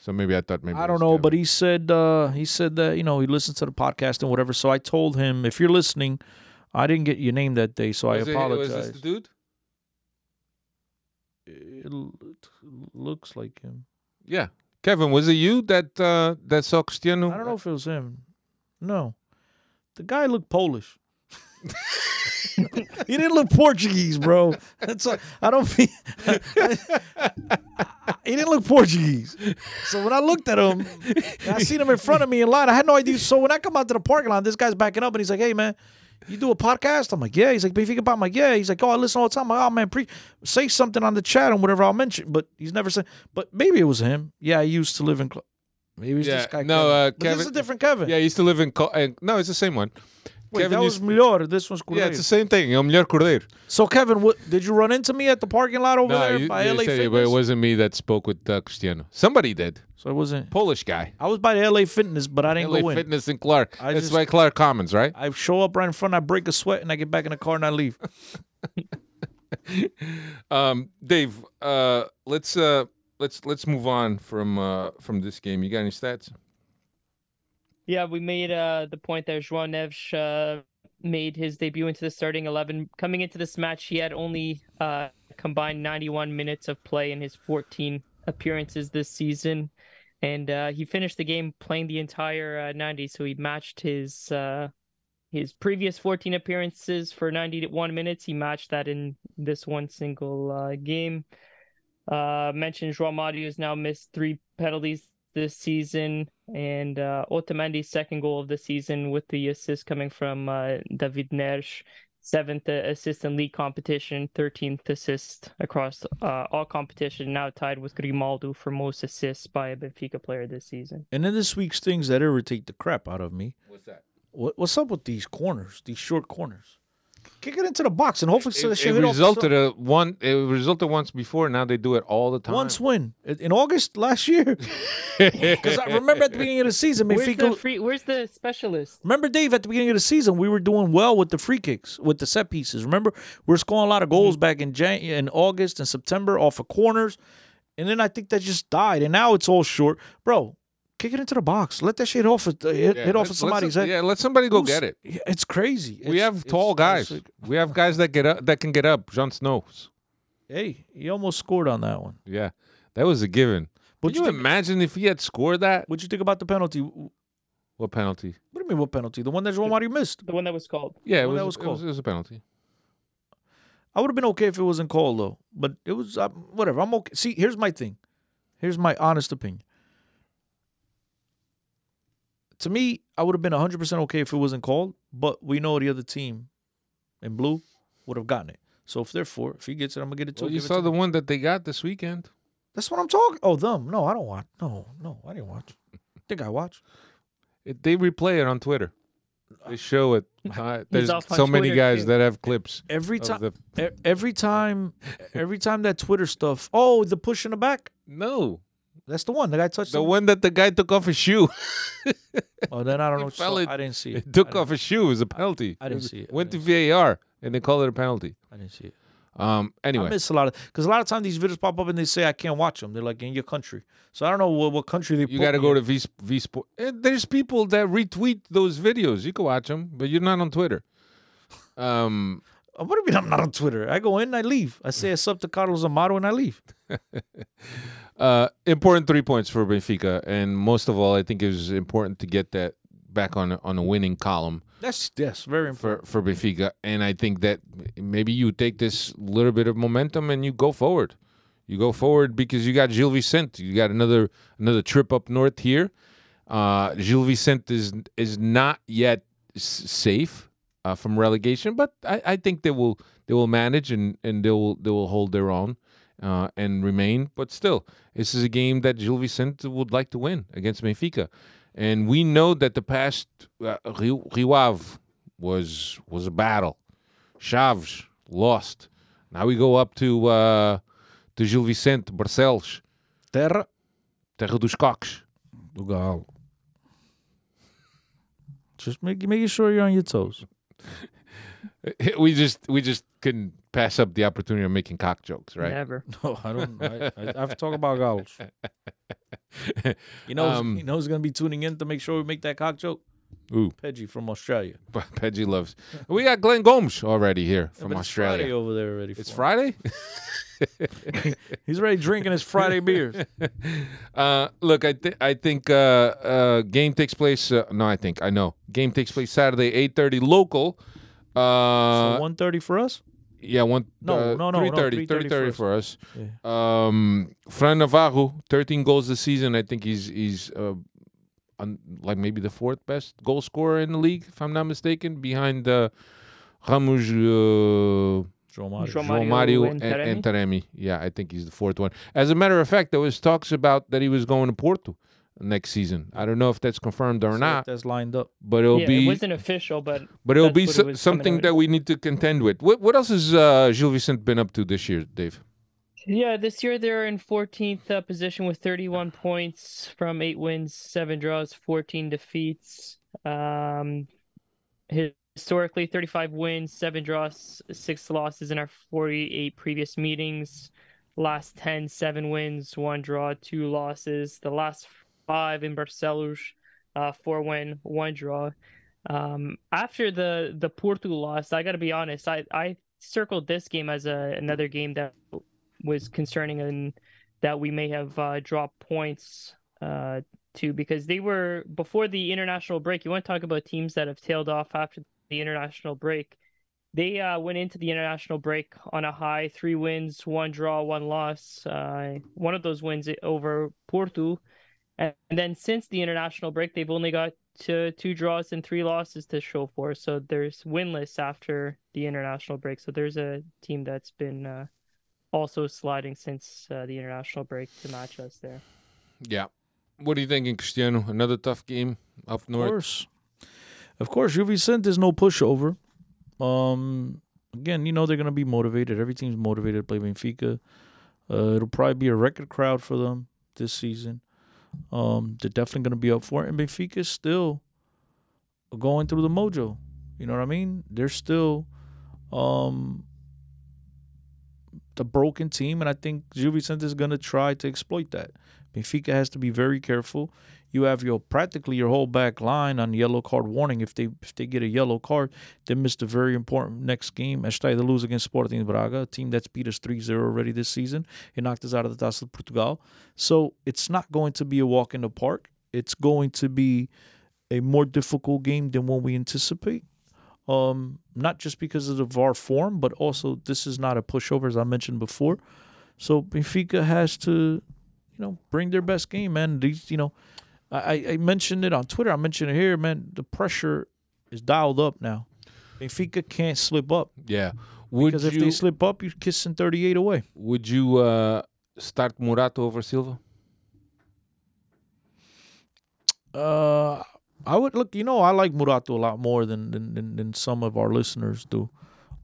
So maybe I thought maybe I don't know, Kevin. but he said uh, he said that you know he listens to the podcast and whatever. So I told him if you're listening, I didn't get your name that day, so I Was it- apologize. Was this the dude? It it looks like him. Yeah, Kevin. Was it you that uh, that saw Cristiano? I don't know if it was him. No, the guy looked Polish. he didn't look Portuguese, bro. That's all, I don't feel. he didn't look Portuguese. So when I looked at him, I seen him in front of me in line. I had no idea. So when I come out to the parking lot, this guy's backing up and he's like, "Hey, man." You do a podcast? I'm like, yeah. He's like, Benfica about. I'm like, yeah. He's like, oh, I listen all the time. I'm like, oh man, pre- say something on the chat and whatever I'll mention. But he's never said. But maybe it was him. Yeah, I used to live in. Cl- maybe it's Yeah, this guy. no, Kevin. uh, But this is a different Kevin. Yeah, he used to live in. Co- uh, no, it's the same one. Wait, Kevin that was used- melhor. This one's Yeah, it's the same thing. El melhor Cordeiro. So Kevin, what did you run into me at the parking lot over No, there you, by you LA said it, but it wasn't me that spoke with uh, Cristiano. Somebody did. so it wasn't. Polish guy. I was by the LA Fitness, but I didn't LA go in. LA Fitness in Clark. I That's just- by Clark Commons, right? I show up right in front. I break a sweat, and I get back in the car and I leave. Um, Dave, uh, let's uh, let's let's move on from uh, from this game. You got any stats? Yeah, we made uh the point that João Neves uh, made his debut into the starting eleven. Coming into this match, he had only uh combined 91 minutes of play in his 14 appearances this season, and uh, he finished the game playing the entire uh, 90. So he matched his uh his previous 14 appearances for 91 minutes. He matched that in this one single game. Mentioned João Mario has now missed three penalties this season, and uh, Otamendi's second goal of the season with the assist coming from uh, David Neres, seventh uh, assist in league competition, thirteenth assist across uh, all competition. Now tied with Grimaldo for most assists by a Benfica player this season. And then this week's things that irritate the crap out of me. What's that? What, what's up with these corners? These short corners. Kick it into the box and hopefully so It, shit it hit off the resulted a one. It resulted once before. Now they do it all the time. Once win in in August last year. Because I remember at the beginning of the season, Where's the free? Where's the specialist? Remember, Dave, at the beginning of the season, we were doing well with the free kicks, with the set pieces. Remember, we are scoring a lot of goals mm-hmm. back in Jan- in August and September off of corners, and then I think that just died, and now it's all short, bro. Kick it into the box. Let that shit off. It, hit, Yeah, hit off let- of somebody's head. Yeah, let somebody go Who's- get it. It's crazy. we It's- have tall guys. like- we have guys that get up that can get up. Jon Snows. hey, he almost scored on that one. Yeah, that was a given. What'd you, you think- imagine if he had scored that? What'd you think about the penalty? What penalty? What do you mean, what penalty? The one that João Mario missed. The one that was called. Yeah, it Well, was, that was it was. called. It was a penalty. I would have been okay if it wasn't called though, but it was uh, whatever. I'm okay. See, here's my thing. Here's my honest opinion. To me, I would have been 100% okay if it wasn't called, but we know the other team in blue would have gotten it. So if therefore, if he gets it, I'm gonna get it too. Well, you saw to the me. one that they got this weekend. That's what I'm talking. Oh, them? No, I don't watch. No, no, I didn't watch. I think I watched. It, they replay it on Twitter. They show it. Uh, there's off on so many guys too. that have clips. Every time, the- every time, every time that Twitter stuff. Oh, the push in the back. no, That's the one. The guy touched the him. one that the guy took off his shoe. Oh, then I don't know. fell So it- I didn't see it. It took off his shoe. It was a penalty. I didn't was- see it. Went to VAR and they called it a penalty. I didn't see it. Um. Anyway, I miss a lot of because a lot of times these videos pop up and they say I can't watch them. They're like in your country, so I don't know what, what country they. you got to go to V V Sport. And there's people that retweet those videos. You can watch them, but you're not on Twitter. Um. What do you mean I'm not on Twitter? I go in, I leave. I say a sub to Carlos Amaro and I leave. Uh, important three points for Benfica, and most of all, I think it was important to get that back on on a winning column That's yes, very important. for for Benfica. And I think that maybe you take this little bit of momentum and you go forward. You go forward because you got Gil Vicente. You got another another trip up north here. Uh, Gil Vicente is is not yet s- safe uh, from relegation, but I, I think they will they will manage and, and they will they will hold their own uh, and remain. But still, this is a game that Gil Vicente would like to win against Benfica, and we know that the past uh, Ave was was a battle. Chaves lost. Now we go up to uh, to Gil Vicente Barcelos, Terra Terra dos Coques. do Galo. Just make, making sure you're on your toes. We just we just couldn't pass up the opportunity of making cock jokes, right? Never. No, I don't. I, I, I have to talk about Galos. You know, Um, you know who's gonna be tuning in to make sure we make that cock joke. Ooh, Peggy from Australia. Peggy loves. We got Glenn Gomes already here Yeah, from but it's Friday Australia. over there already. It's him. Friday. He's already drinking his Friday beers. Uh, look, I think I think uh, uh, game takes place. Uh, no, I think I know. Game takes place Saturday, eight thirty local. Uh, so one thirty for us. yeah, one. No, uh, no, no, no, 3:30, 3:30 3:30 for for us. Yeah. Um, Fran Navarro, thirteen goals this season. I think he's he's uh, on, like maybe the fourth best goal scorer in the league, if I'm not mistaken, behind uh, Ramos. Uh, João Mario. João João Mario Mario and and, and Taremi? Taremi. Yeah, I think he's the fourth one. As a matter of fact, there was talks about that he was going to Porto next season. I don't know if that's confirmed or See if not, That's lined up. but it'll yeah, be it wasn't official, but but it'll be what it so, was coming something that we need to contend with. What what else has uh, Gil Vicente been up to this year, Dave? Yeah, this year they're in 14th uh, position with 31 points from eight wins, seven draws, 14 defeats. Um, historically, 35 wins, seven draws, six losses in our 48 previous meetings. Last 10, seven wins, one draw, two losses. The last five in Barcelos, uh, four win, one draw. Um, after the the Porto loss, I got to be honest, I I circled this game as a another game that was concerning and that we may have uh, dropped points uh, to because they were before the international break. You want to talk about teams that have tailed off after the international break. They uh, went into the international break on a high, three wins, one draw, one loss. Uh, one of those wins over Porto, and, and then since the international break, they've only got two, two draws and three losses to show for. So there's winless after the international break. So there's a team that's been uh, also sliding since uh, the international break to match us there. Yeah. What are you thinking, Cristiano? Another tough game up Of north. course. Of course, Gil Vicente is no pushover. Um, again, you know they're gonna be motivated. Every team's motivated to play Benfica. Uh, it'll probably be a record crowd for them this season. Um, they're definitely gonna be up for it, and Benfica is still going through the mojo. You know what I mean? They're still um the broken team, and I think Vicente is gonna try to exploit that. Benfica has to be very careful. You have your practically your whole back line on yellow card warning. If they if they get a yellow card, they missed a very important next game. Estreia de lose against Sporting Braga, a team that's beat us 3-0 already this season. It knocked us out of the Taça de Portugal. So it's not going to be a walk in the park. It's going to be a more difficult game than what we anticipate. Um, not just because of the VAR form, but also this is not a pushover, as I mentioned before. So Benfica has to, you know, bring their best game, man. These, you know, I, I mentioned it on Twitter. I mentioned it here, man. The pressure is dialed up now. Benfica can't slip up Yeah. Would because if they slip up, you're kissing 38 away. would you uh, start Morato over Silva? Uh, I would look. You know, I like Morato a lot more than than, than, than some of our listeners do.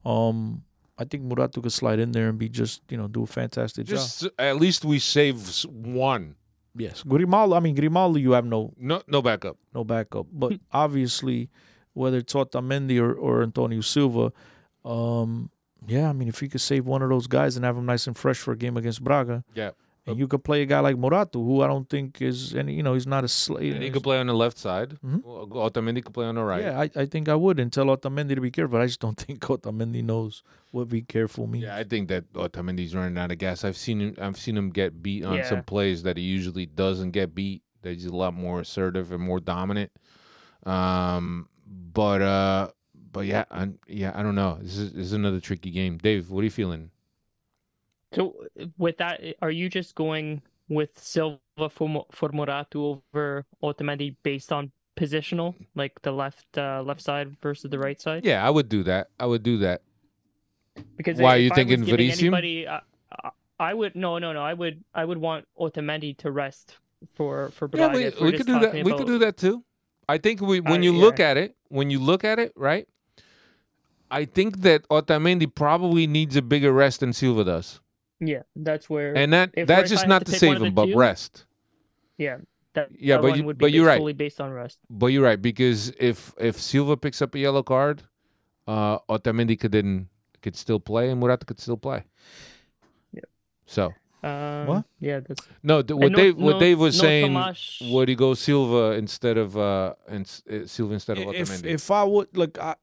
Um, I think Morato could slide in there and be just you know do a fantastic job. Just at least we save one. Yes, Grimaldo. I mean, Grimaldo, you have no No, no backup. no backup. But obviously, whether it's Otamendi or, or Antonio Silva, um, yeah, I mean, if you could save one of those guys and have them nice and fresh for a game against Braga, Yeah. And you could play a guy like Morato, who I don't think is any, you know, he's not a slave. And he could play on the left side. Mhm. Otamendi could play on the right. Yeah, I, I think I would and tell Otamendi to be careful. But I just don't think Otamendi knows what be careful means. Yeah, I think that Otamendi's running out of gas. I've seen him. I've seen him get beat on some plays that he usually doesn't get beat. That he's a lot more assertive and more dominant. Um, but uh, but yeah, I, yeah, I don't know. This is, this is another tricky game. Dave, what are you feeling? So with that, are you just going with Silva for Mo- for Morato over Otamendi based on positional, like the left uh, left side versus the right side? Yeah, I would do that. I would do that. Because Why, are you I thinking Verissimo? Anybody, uh, I would no no no. I would I would want Otamendi to rest for for Yeah, Braga. we, we're we could do that. talking We could do that too. I think we when Uh, you look at it, when you look at it, right? I think that Otamendi probably needs a bigger rest than Silva does, Yeah, that's where. and that that's just not to to save him, but two, rest. yeah, that Yeah, that but one you- would but be you're right. solely based on rest. But you're right because if if Silva picks up a yellow card, uh, Otamendi could then could still play and Morato could still play. Yeah. So Um, What? Yeah, that's no, th- what And no- Dave what no- Dave was no saying, Tomas- would he go Silva instead of uh and uh, Silva instead of if Otamendi? if I would look, I,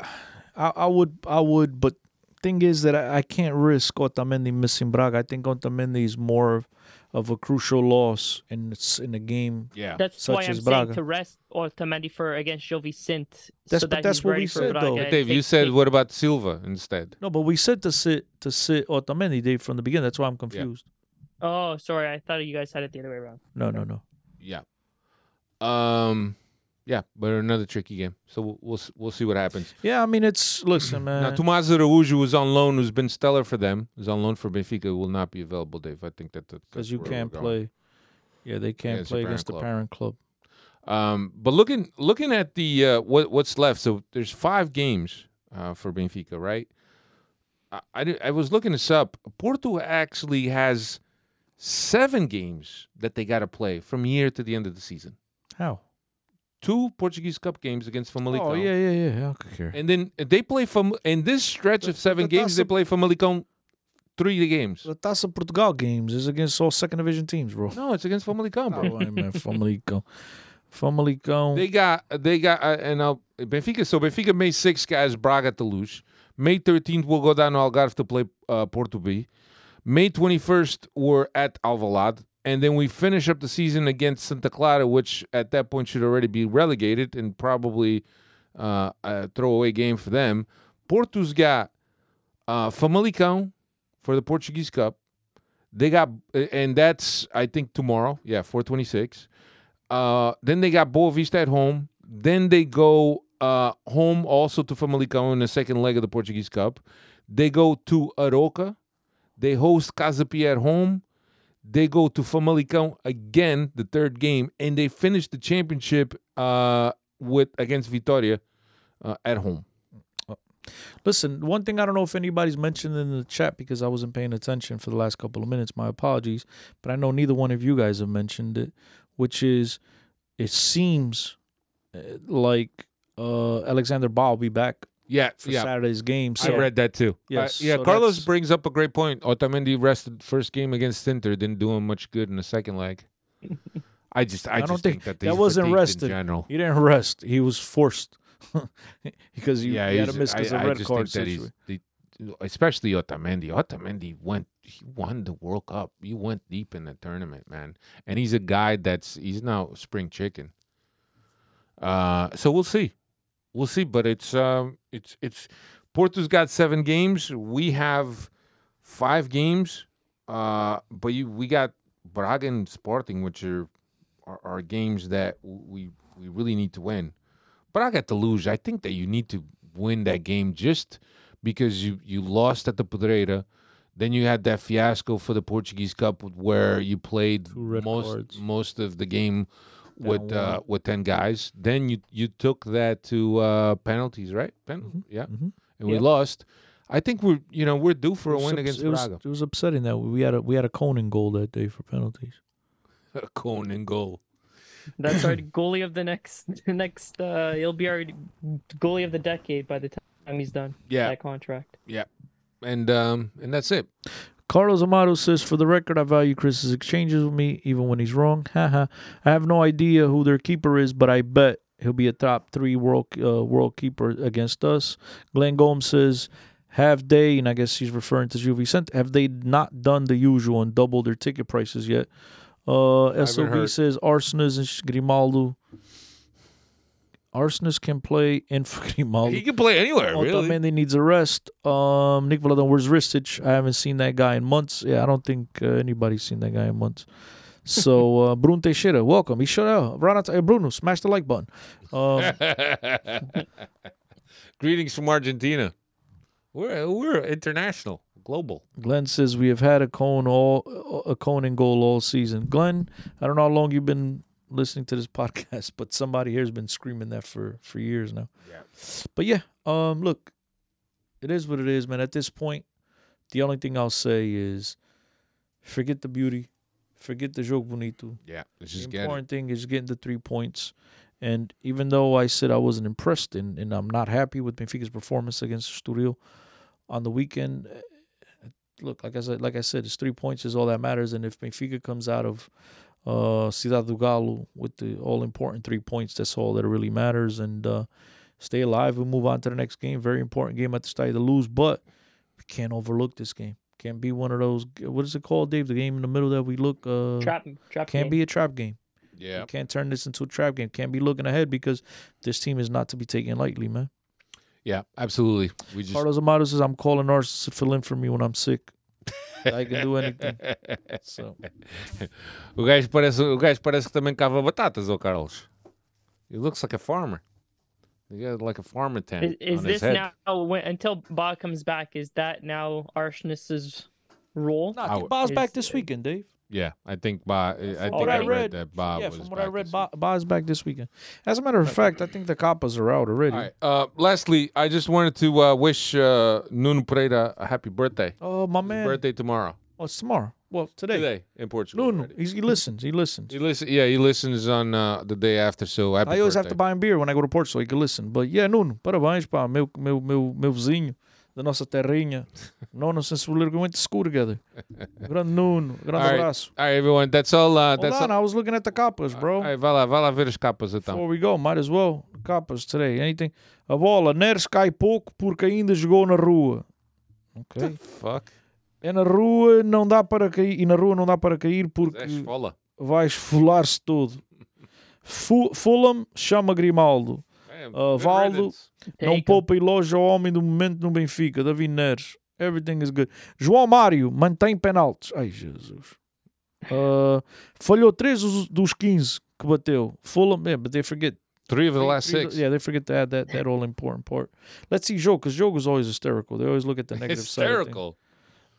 I I would I would, but thing is that I, I can't risk Otamendi missing Braga. I think Otamendi is more of, of a crucial loss in in the game. yeah, that's Such why I'm as saying Braga. to rest Otamendi for against Gil Vicente. That's- so but that that's what we said, Braga though. But Dave, you said what about Silva instead? No, but we said to sit to sit Otamendi Dave from the beginning. That's why I'm confused. Oh, sorry, I thought you guys had it the other way around. No, no, no. Yeah. Um. Yeah, but another tricky game. So we'll we'll, we'll see what happens. Yeah, I mean it's listen, man. now, Tomás Araújo was on loan, who's been stellar for them, is on loan for Benfica, will not be available, Dave. I think that because you can't play. Yeah, they can't a play against the parent club. Um, but looking looking at the uh, what what's left, so there's five games uh, for Benfica, right? I, I, I was looking this up. Porto actually has seven games that they got to play from here to the end of the season. How? Two Portuguese Cup games against Famalicão. Oh yeah, yeah, yeah. Okay, care. And then they play from in this stretch of seven but games, they play Famalicão three games. The Taça Portugal games is against all second division teams, bro. No, it's against Famalicão, bro. Oh, I Famalicão. Famalicão. They got they got uh, and uh, Benfica. So Benfica May 6 guys Braga to lose. May 13th we'll go down to Algarve to play uh, Porto B. May 21st we're at Alvalade, and then we finish up the season against Santa Clara, which at that point should already be relegated and probably uh, a throwaway game for them. Porto's got uh, Famalicão for the Portuguese Cup. They got and that's I think tomorrow. Yeah, 426. Uh, then they got Boavista at home. Then they go uh, home also to Famalicão in the second leg of the Portuguese Cup. They go to Arouca. They host Casa Pia at home. They go to Famalicão again, the third game, and they finish the championship uh, with against Vitoria uh, at home. Listen, one thing I don't know if anybody's mentioned in the chat because I wasn't paying attention for the last couple of minutes. My apologies, but I know neither one of you guys have mentioned it, which is it seems uh, like uh, Alexander Bah will be back Yeah, for yeah. Saturday's game. I read that too. Yes, Uh, yeah, so Carlos that's- brings up a great point. Otamendi rested first game against Inter, didn't do him much good in the second leg. I just, I, I just don't think- that that wasn't rested. in general. he didn't rest; he was forced because you, yeah, he had to miss because of I red just card think situation. the, especially Otamendi. Otamendi went, he won the World Cup. He went deep in the tournament, man. And he's a guy that's he's now spring chicken. Uh, so we'll see, we'll see. But it's um, it's it's Porto's got seven games. We have five games. Uh, but you we got Braga and Sporting, which are, are are games that we we really need to win. But I got to lose. I think that you need to win that game just because you you lost at the Pedreira. Then you had that fiasco for the Portuguese Cup where you played most cards. most of the game with uh, with ten guys. Then you you took that to uh, penalties, right? Pen- Mhm, Yeah, mhm. and we lost. I think we're you know we're due for a win ups- against it was, It was upsetting that we had a we had a Conan goal that day for penalties. A Conan goal. That's our goalie of the next next. Uh, he'll be our goalie of the decade by the time he's done. Yeah. that contract. Yeah, and um and that's it. Carlos Amaro says, for the record, I value Chris's exchanges with me, even when he's wrong. Haha. I have no idea who their keeper is, but I bet he'll be a top three world uh, world keeper against us. Glenn Gomes says, have they, and I guess he's referring to Gil Vicente, have they not done the usual and doubled their ticket prices yet? Uh, SOB says, Aursnes and Grimaldo. Aursnes can play in fucking Grimaldo. He can play anywhere, really. Otamendi needs a rest. Um, Nick Vladan, where's Ristich? I haven't seen that guy in months. Yeah, I don't think uh, anybody's seen that guy in months. So, uh, Bruno Teixeira, welcome. He shut out. Hey, Bruno, smash the like button. Um, Greetings from Argentina. We're we're international, global. Glenn says we have had a cone all a cone and goal all season. Glenn, I don't know how long you've been listening to this podcast, but somebody here has been screaming that for for years now. Yeah. But yeah, um, look, it is what it is, man. At this point, the only thing I'll say is forget the beauty, forget the jogo bonito. Yeah, The important thing is getting the three points. And even though I said I wasn't impressed and, and I'm not happy with Benfica's performance against Estoril on the weekend, eh, look, like I said, like I said, it's three points is all that matters. And if Benfica comes out of uh, Cidade do Galo with the all important three points, that's all that really matters. And uh, stay alive and move on to the next game. Very important game at the start to lose, but we can't overlook this game. Can't be one of those. What is it called, Dave? The game in the middle that we look. Uh, Trap, trap. can't game. be a trap game. Yeah, You can't turn this into a trap game. Can't be looking ahead because this team is not to be taken lightly, man. yeah, absolutely. We just Carlos Amaro says I'm calling Aursnes to fill in for me when I'm sick. I can do anything. So o gajo parece o gajo parece que também cava batatas, oh Carlos. He looks like a farmer. He got like a farmer tent Is, is on his this head. now when, until Bob comes back? Is that now Aursnes's role? nah, I Bob's back this weekend, Dave. Yeah, I think Bob. I think I read, read- that Bob yeah, was. from what I read, Bob, Bob's back this weekend. As a matter of fact, I think the Kappas are out already. All right. Uh, lastly, I just wanted to uh, wish uh, Nuno Pereira a happy birthday. Oh, my His man. birthday tomorrow. Oh, it's tomorrow. Well, today. Today in Portugal. No, no. He's, he listens. He listens. He listen, yeah, he listens on uh, the day after. So I always have to buy him beer when I go to Porto so he can listen. But yeah, Nuno, parabéns, pá, meu, meu, meu, meu vizinho da nossa terrinha. We literally went to school together. Grande Nuno, grande All right. abraço. All right, everyone. That's all. Uh, Hold that's on, all. I was looking at the capas, bro. All right, vai lá, vai lá ver as capas então. Before we go, might as well. Capas today. Anything? A bola, Neres cai pouco porque ainda jogou na rua. Ok. Fuck. É na rua, não dá para cair. E na rua não dá para cair porque Zé Esfola. vai esfolar-se todo. Fu- Fulham chama Grimaldo. Uh, Valdo-. Não poupa elogio ao homem do momento no Benfica, Davi Neres. Everything is good. João Mário mantém penaltis. Ai, Jesus. Uh, falhou 3 dos- dos 15 que bateu. Fulham, yeah, but they forget. Three of the last six. Yeah, they forget to add that, that all important part. Let's see Joe, because Joe is always hysterical. They always look at the negative side. of things. Hysterical.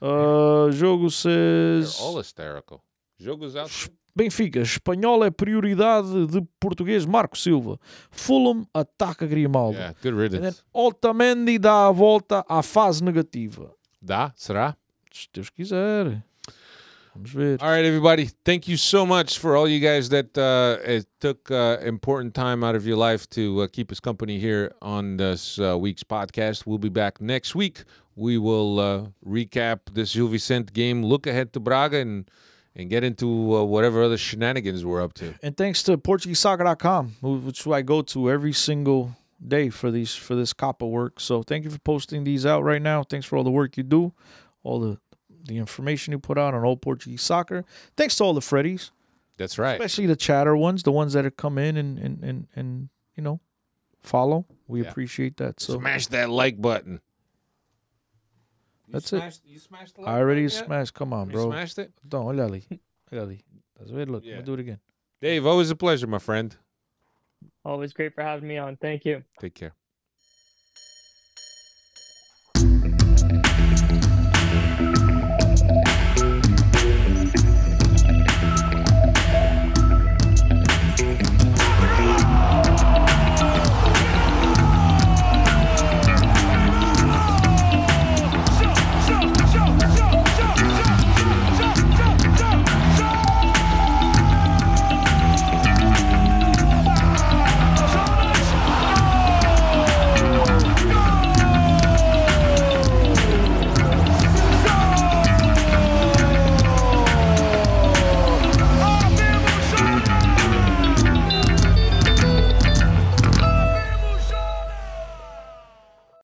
Uh, Jogo They're says. all hysterical. Jogos out. Benfica, espanhol é prioridade de português Marco Silva. Fulham ataca Grimaldo. Yeah, good riddance. Otamendi dá a volta à fase negativa. Dá? Será? Se Deus quiser. Vamos ver. All right, everybody. Thank you so much for all you guys that uh, took uh, important time out of your life to uh, keep us company here on this uh, week's podcast. We'll be back next week. We will uh, recap this Gil Vicente game, look ahead to Braga, and and get into uh, whatever other shenanigans we're up to. And thanks to PortugueseSoccer.com, who- which I go to every single day for these for this copper work. So thank you for posting these out right now. Thanks for all the work you do, all the the information you put out on old Portuguese soccer. Thanks to all the Freddies, That's right. especially the chatter ones, the ones that have come in and and and, and you know follow. We Yeah. appreciate that. So Smash that like button. That's it. You smashed the I already yet? smashed. Come on, You bro. smashed it? Don't olha ali. Olha ali. That's it. Look, Yeah. we'll do it again. Dave, always a pleasure, my friend. Always great for having me on. Thank you. Take care.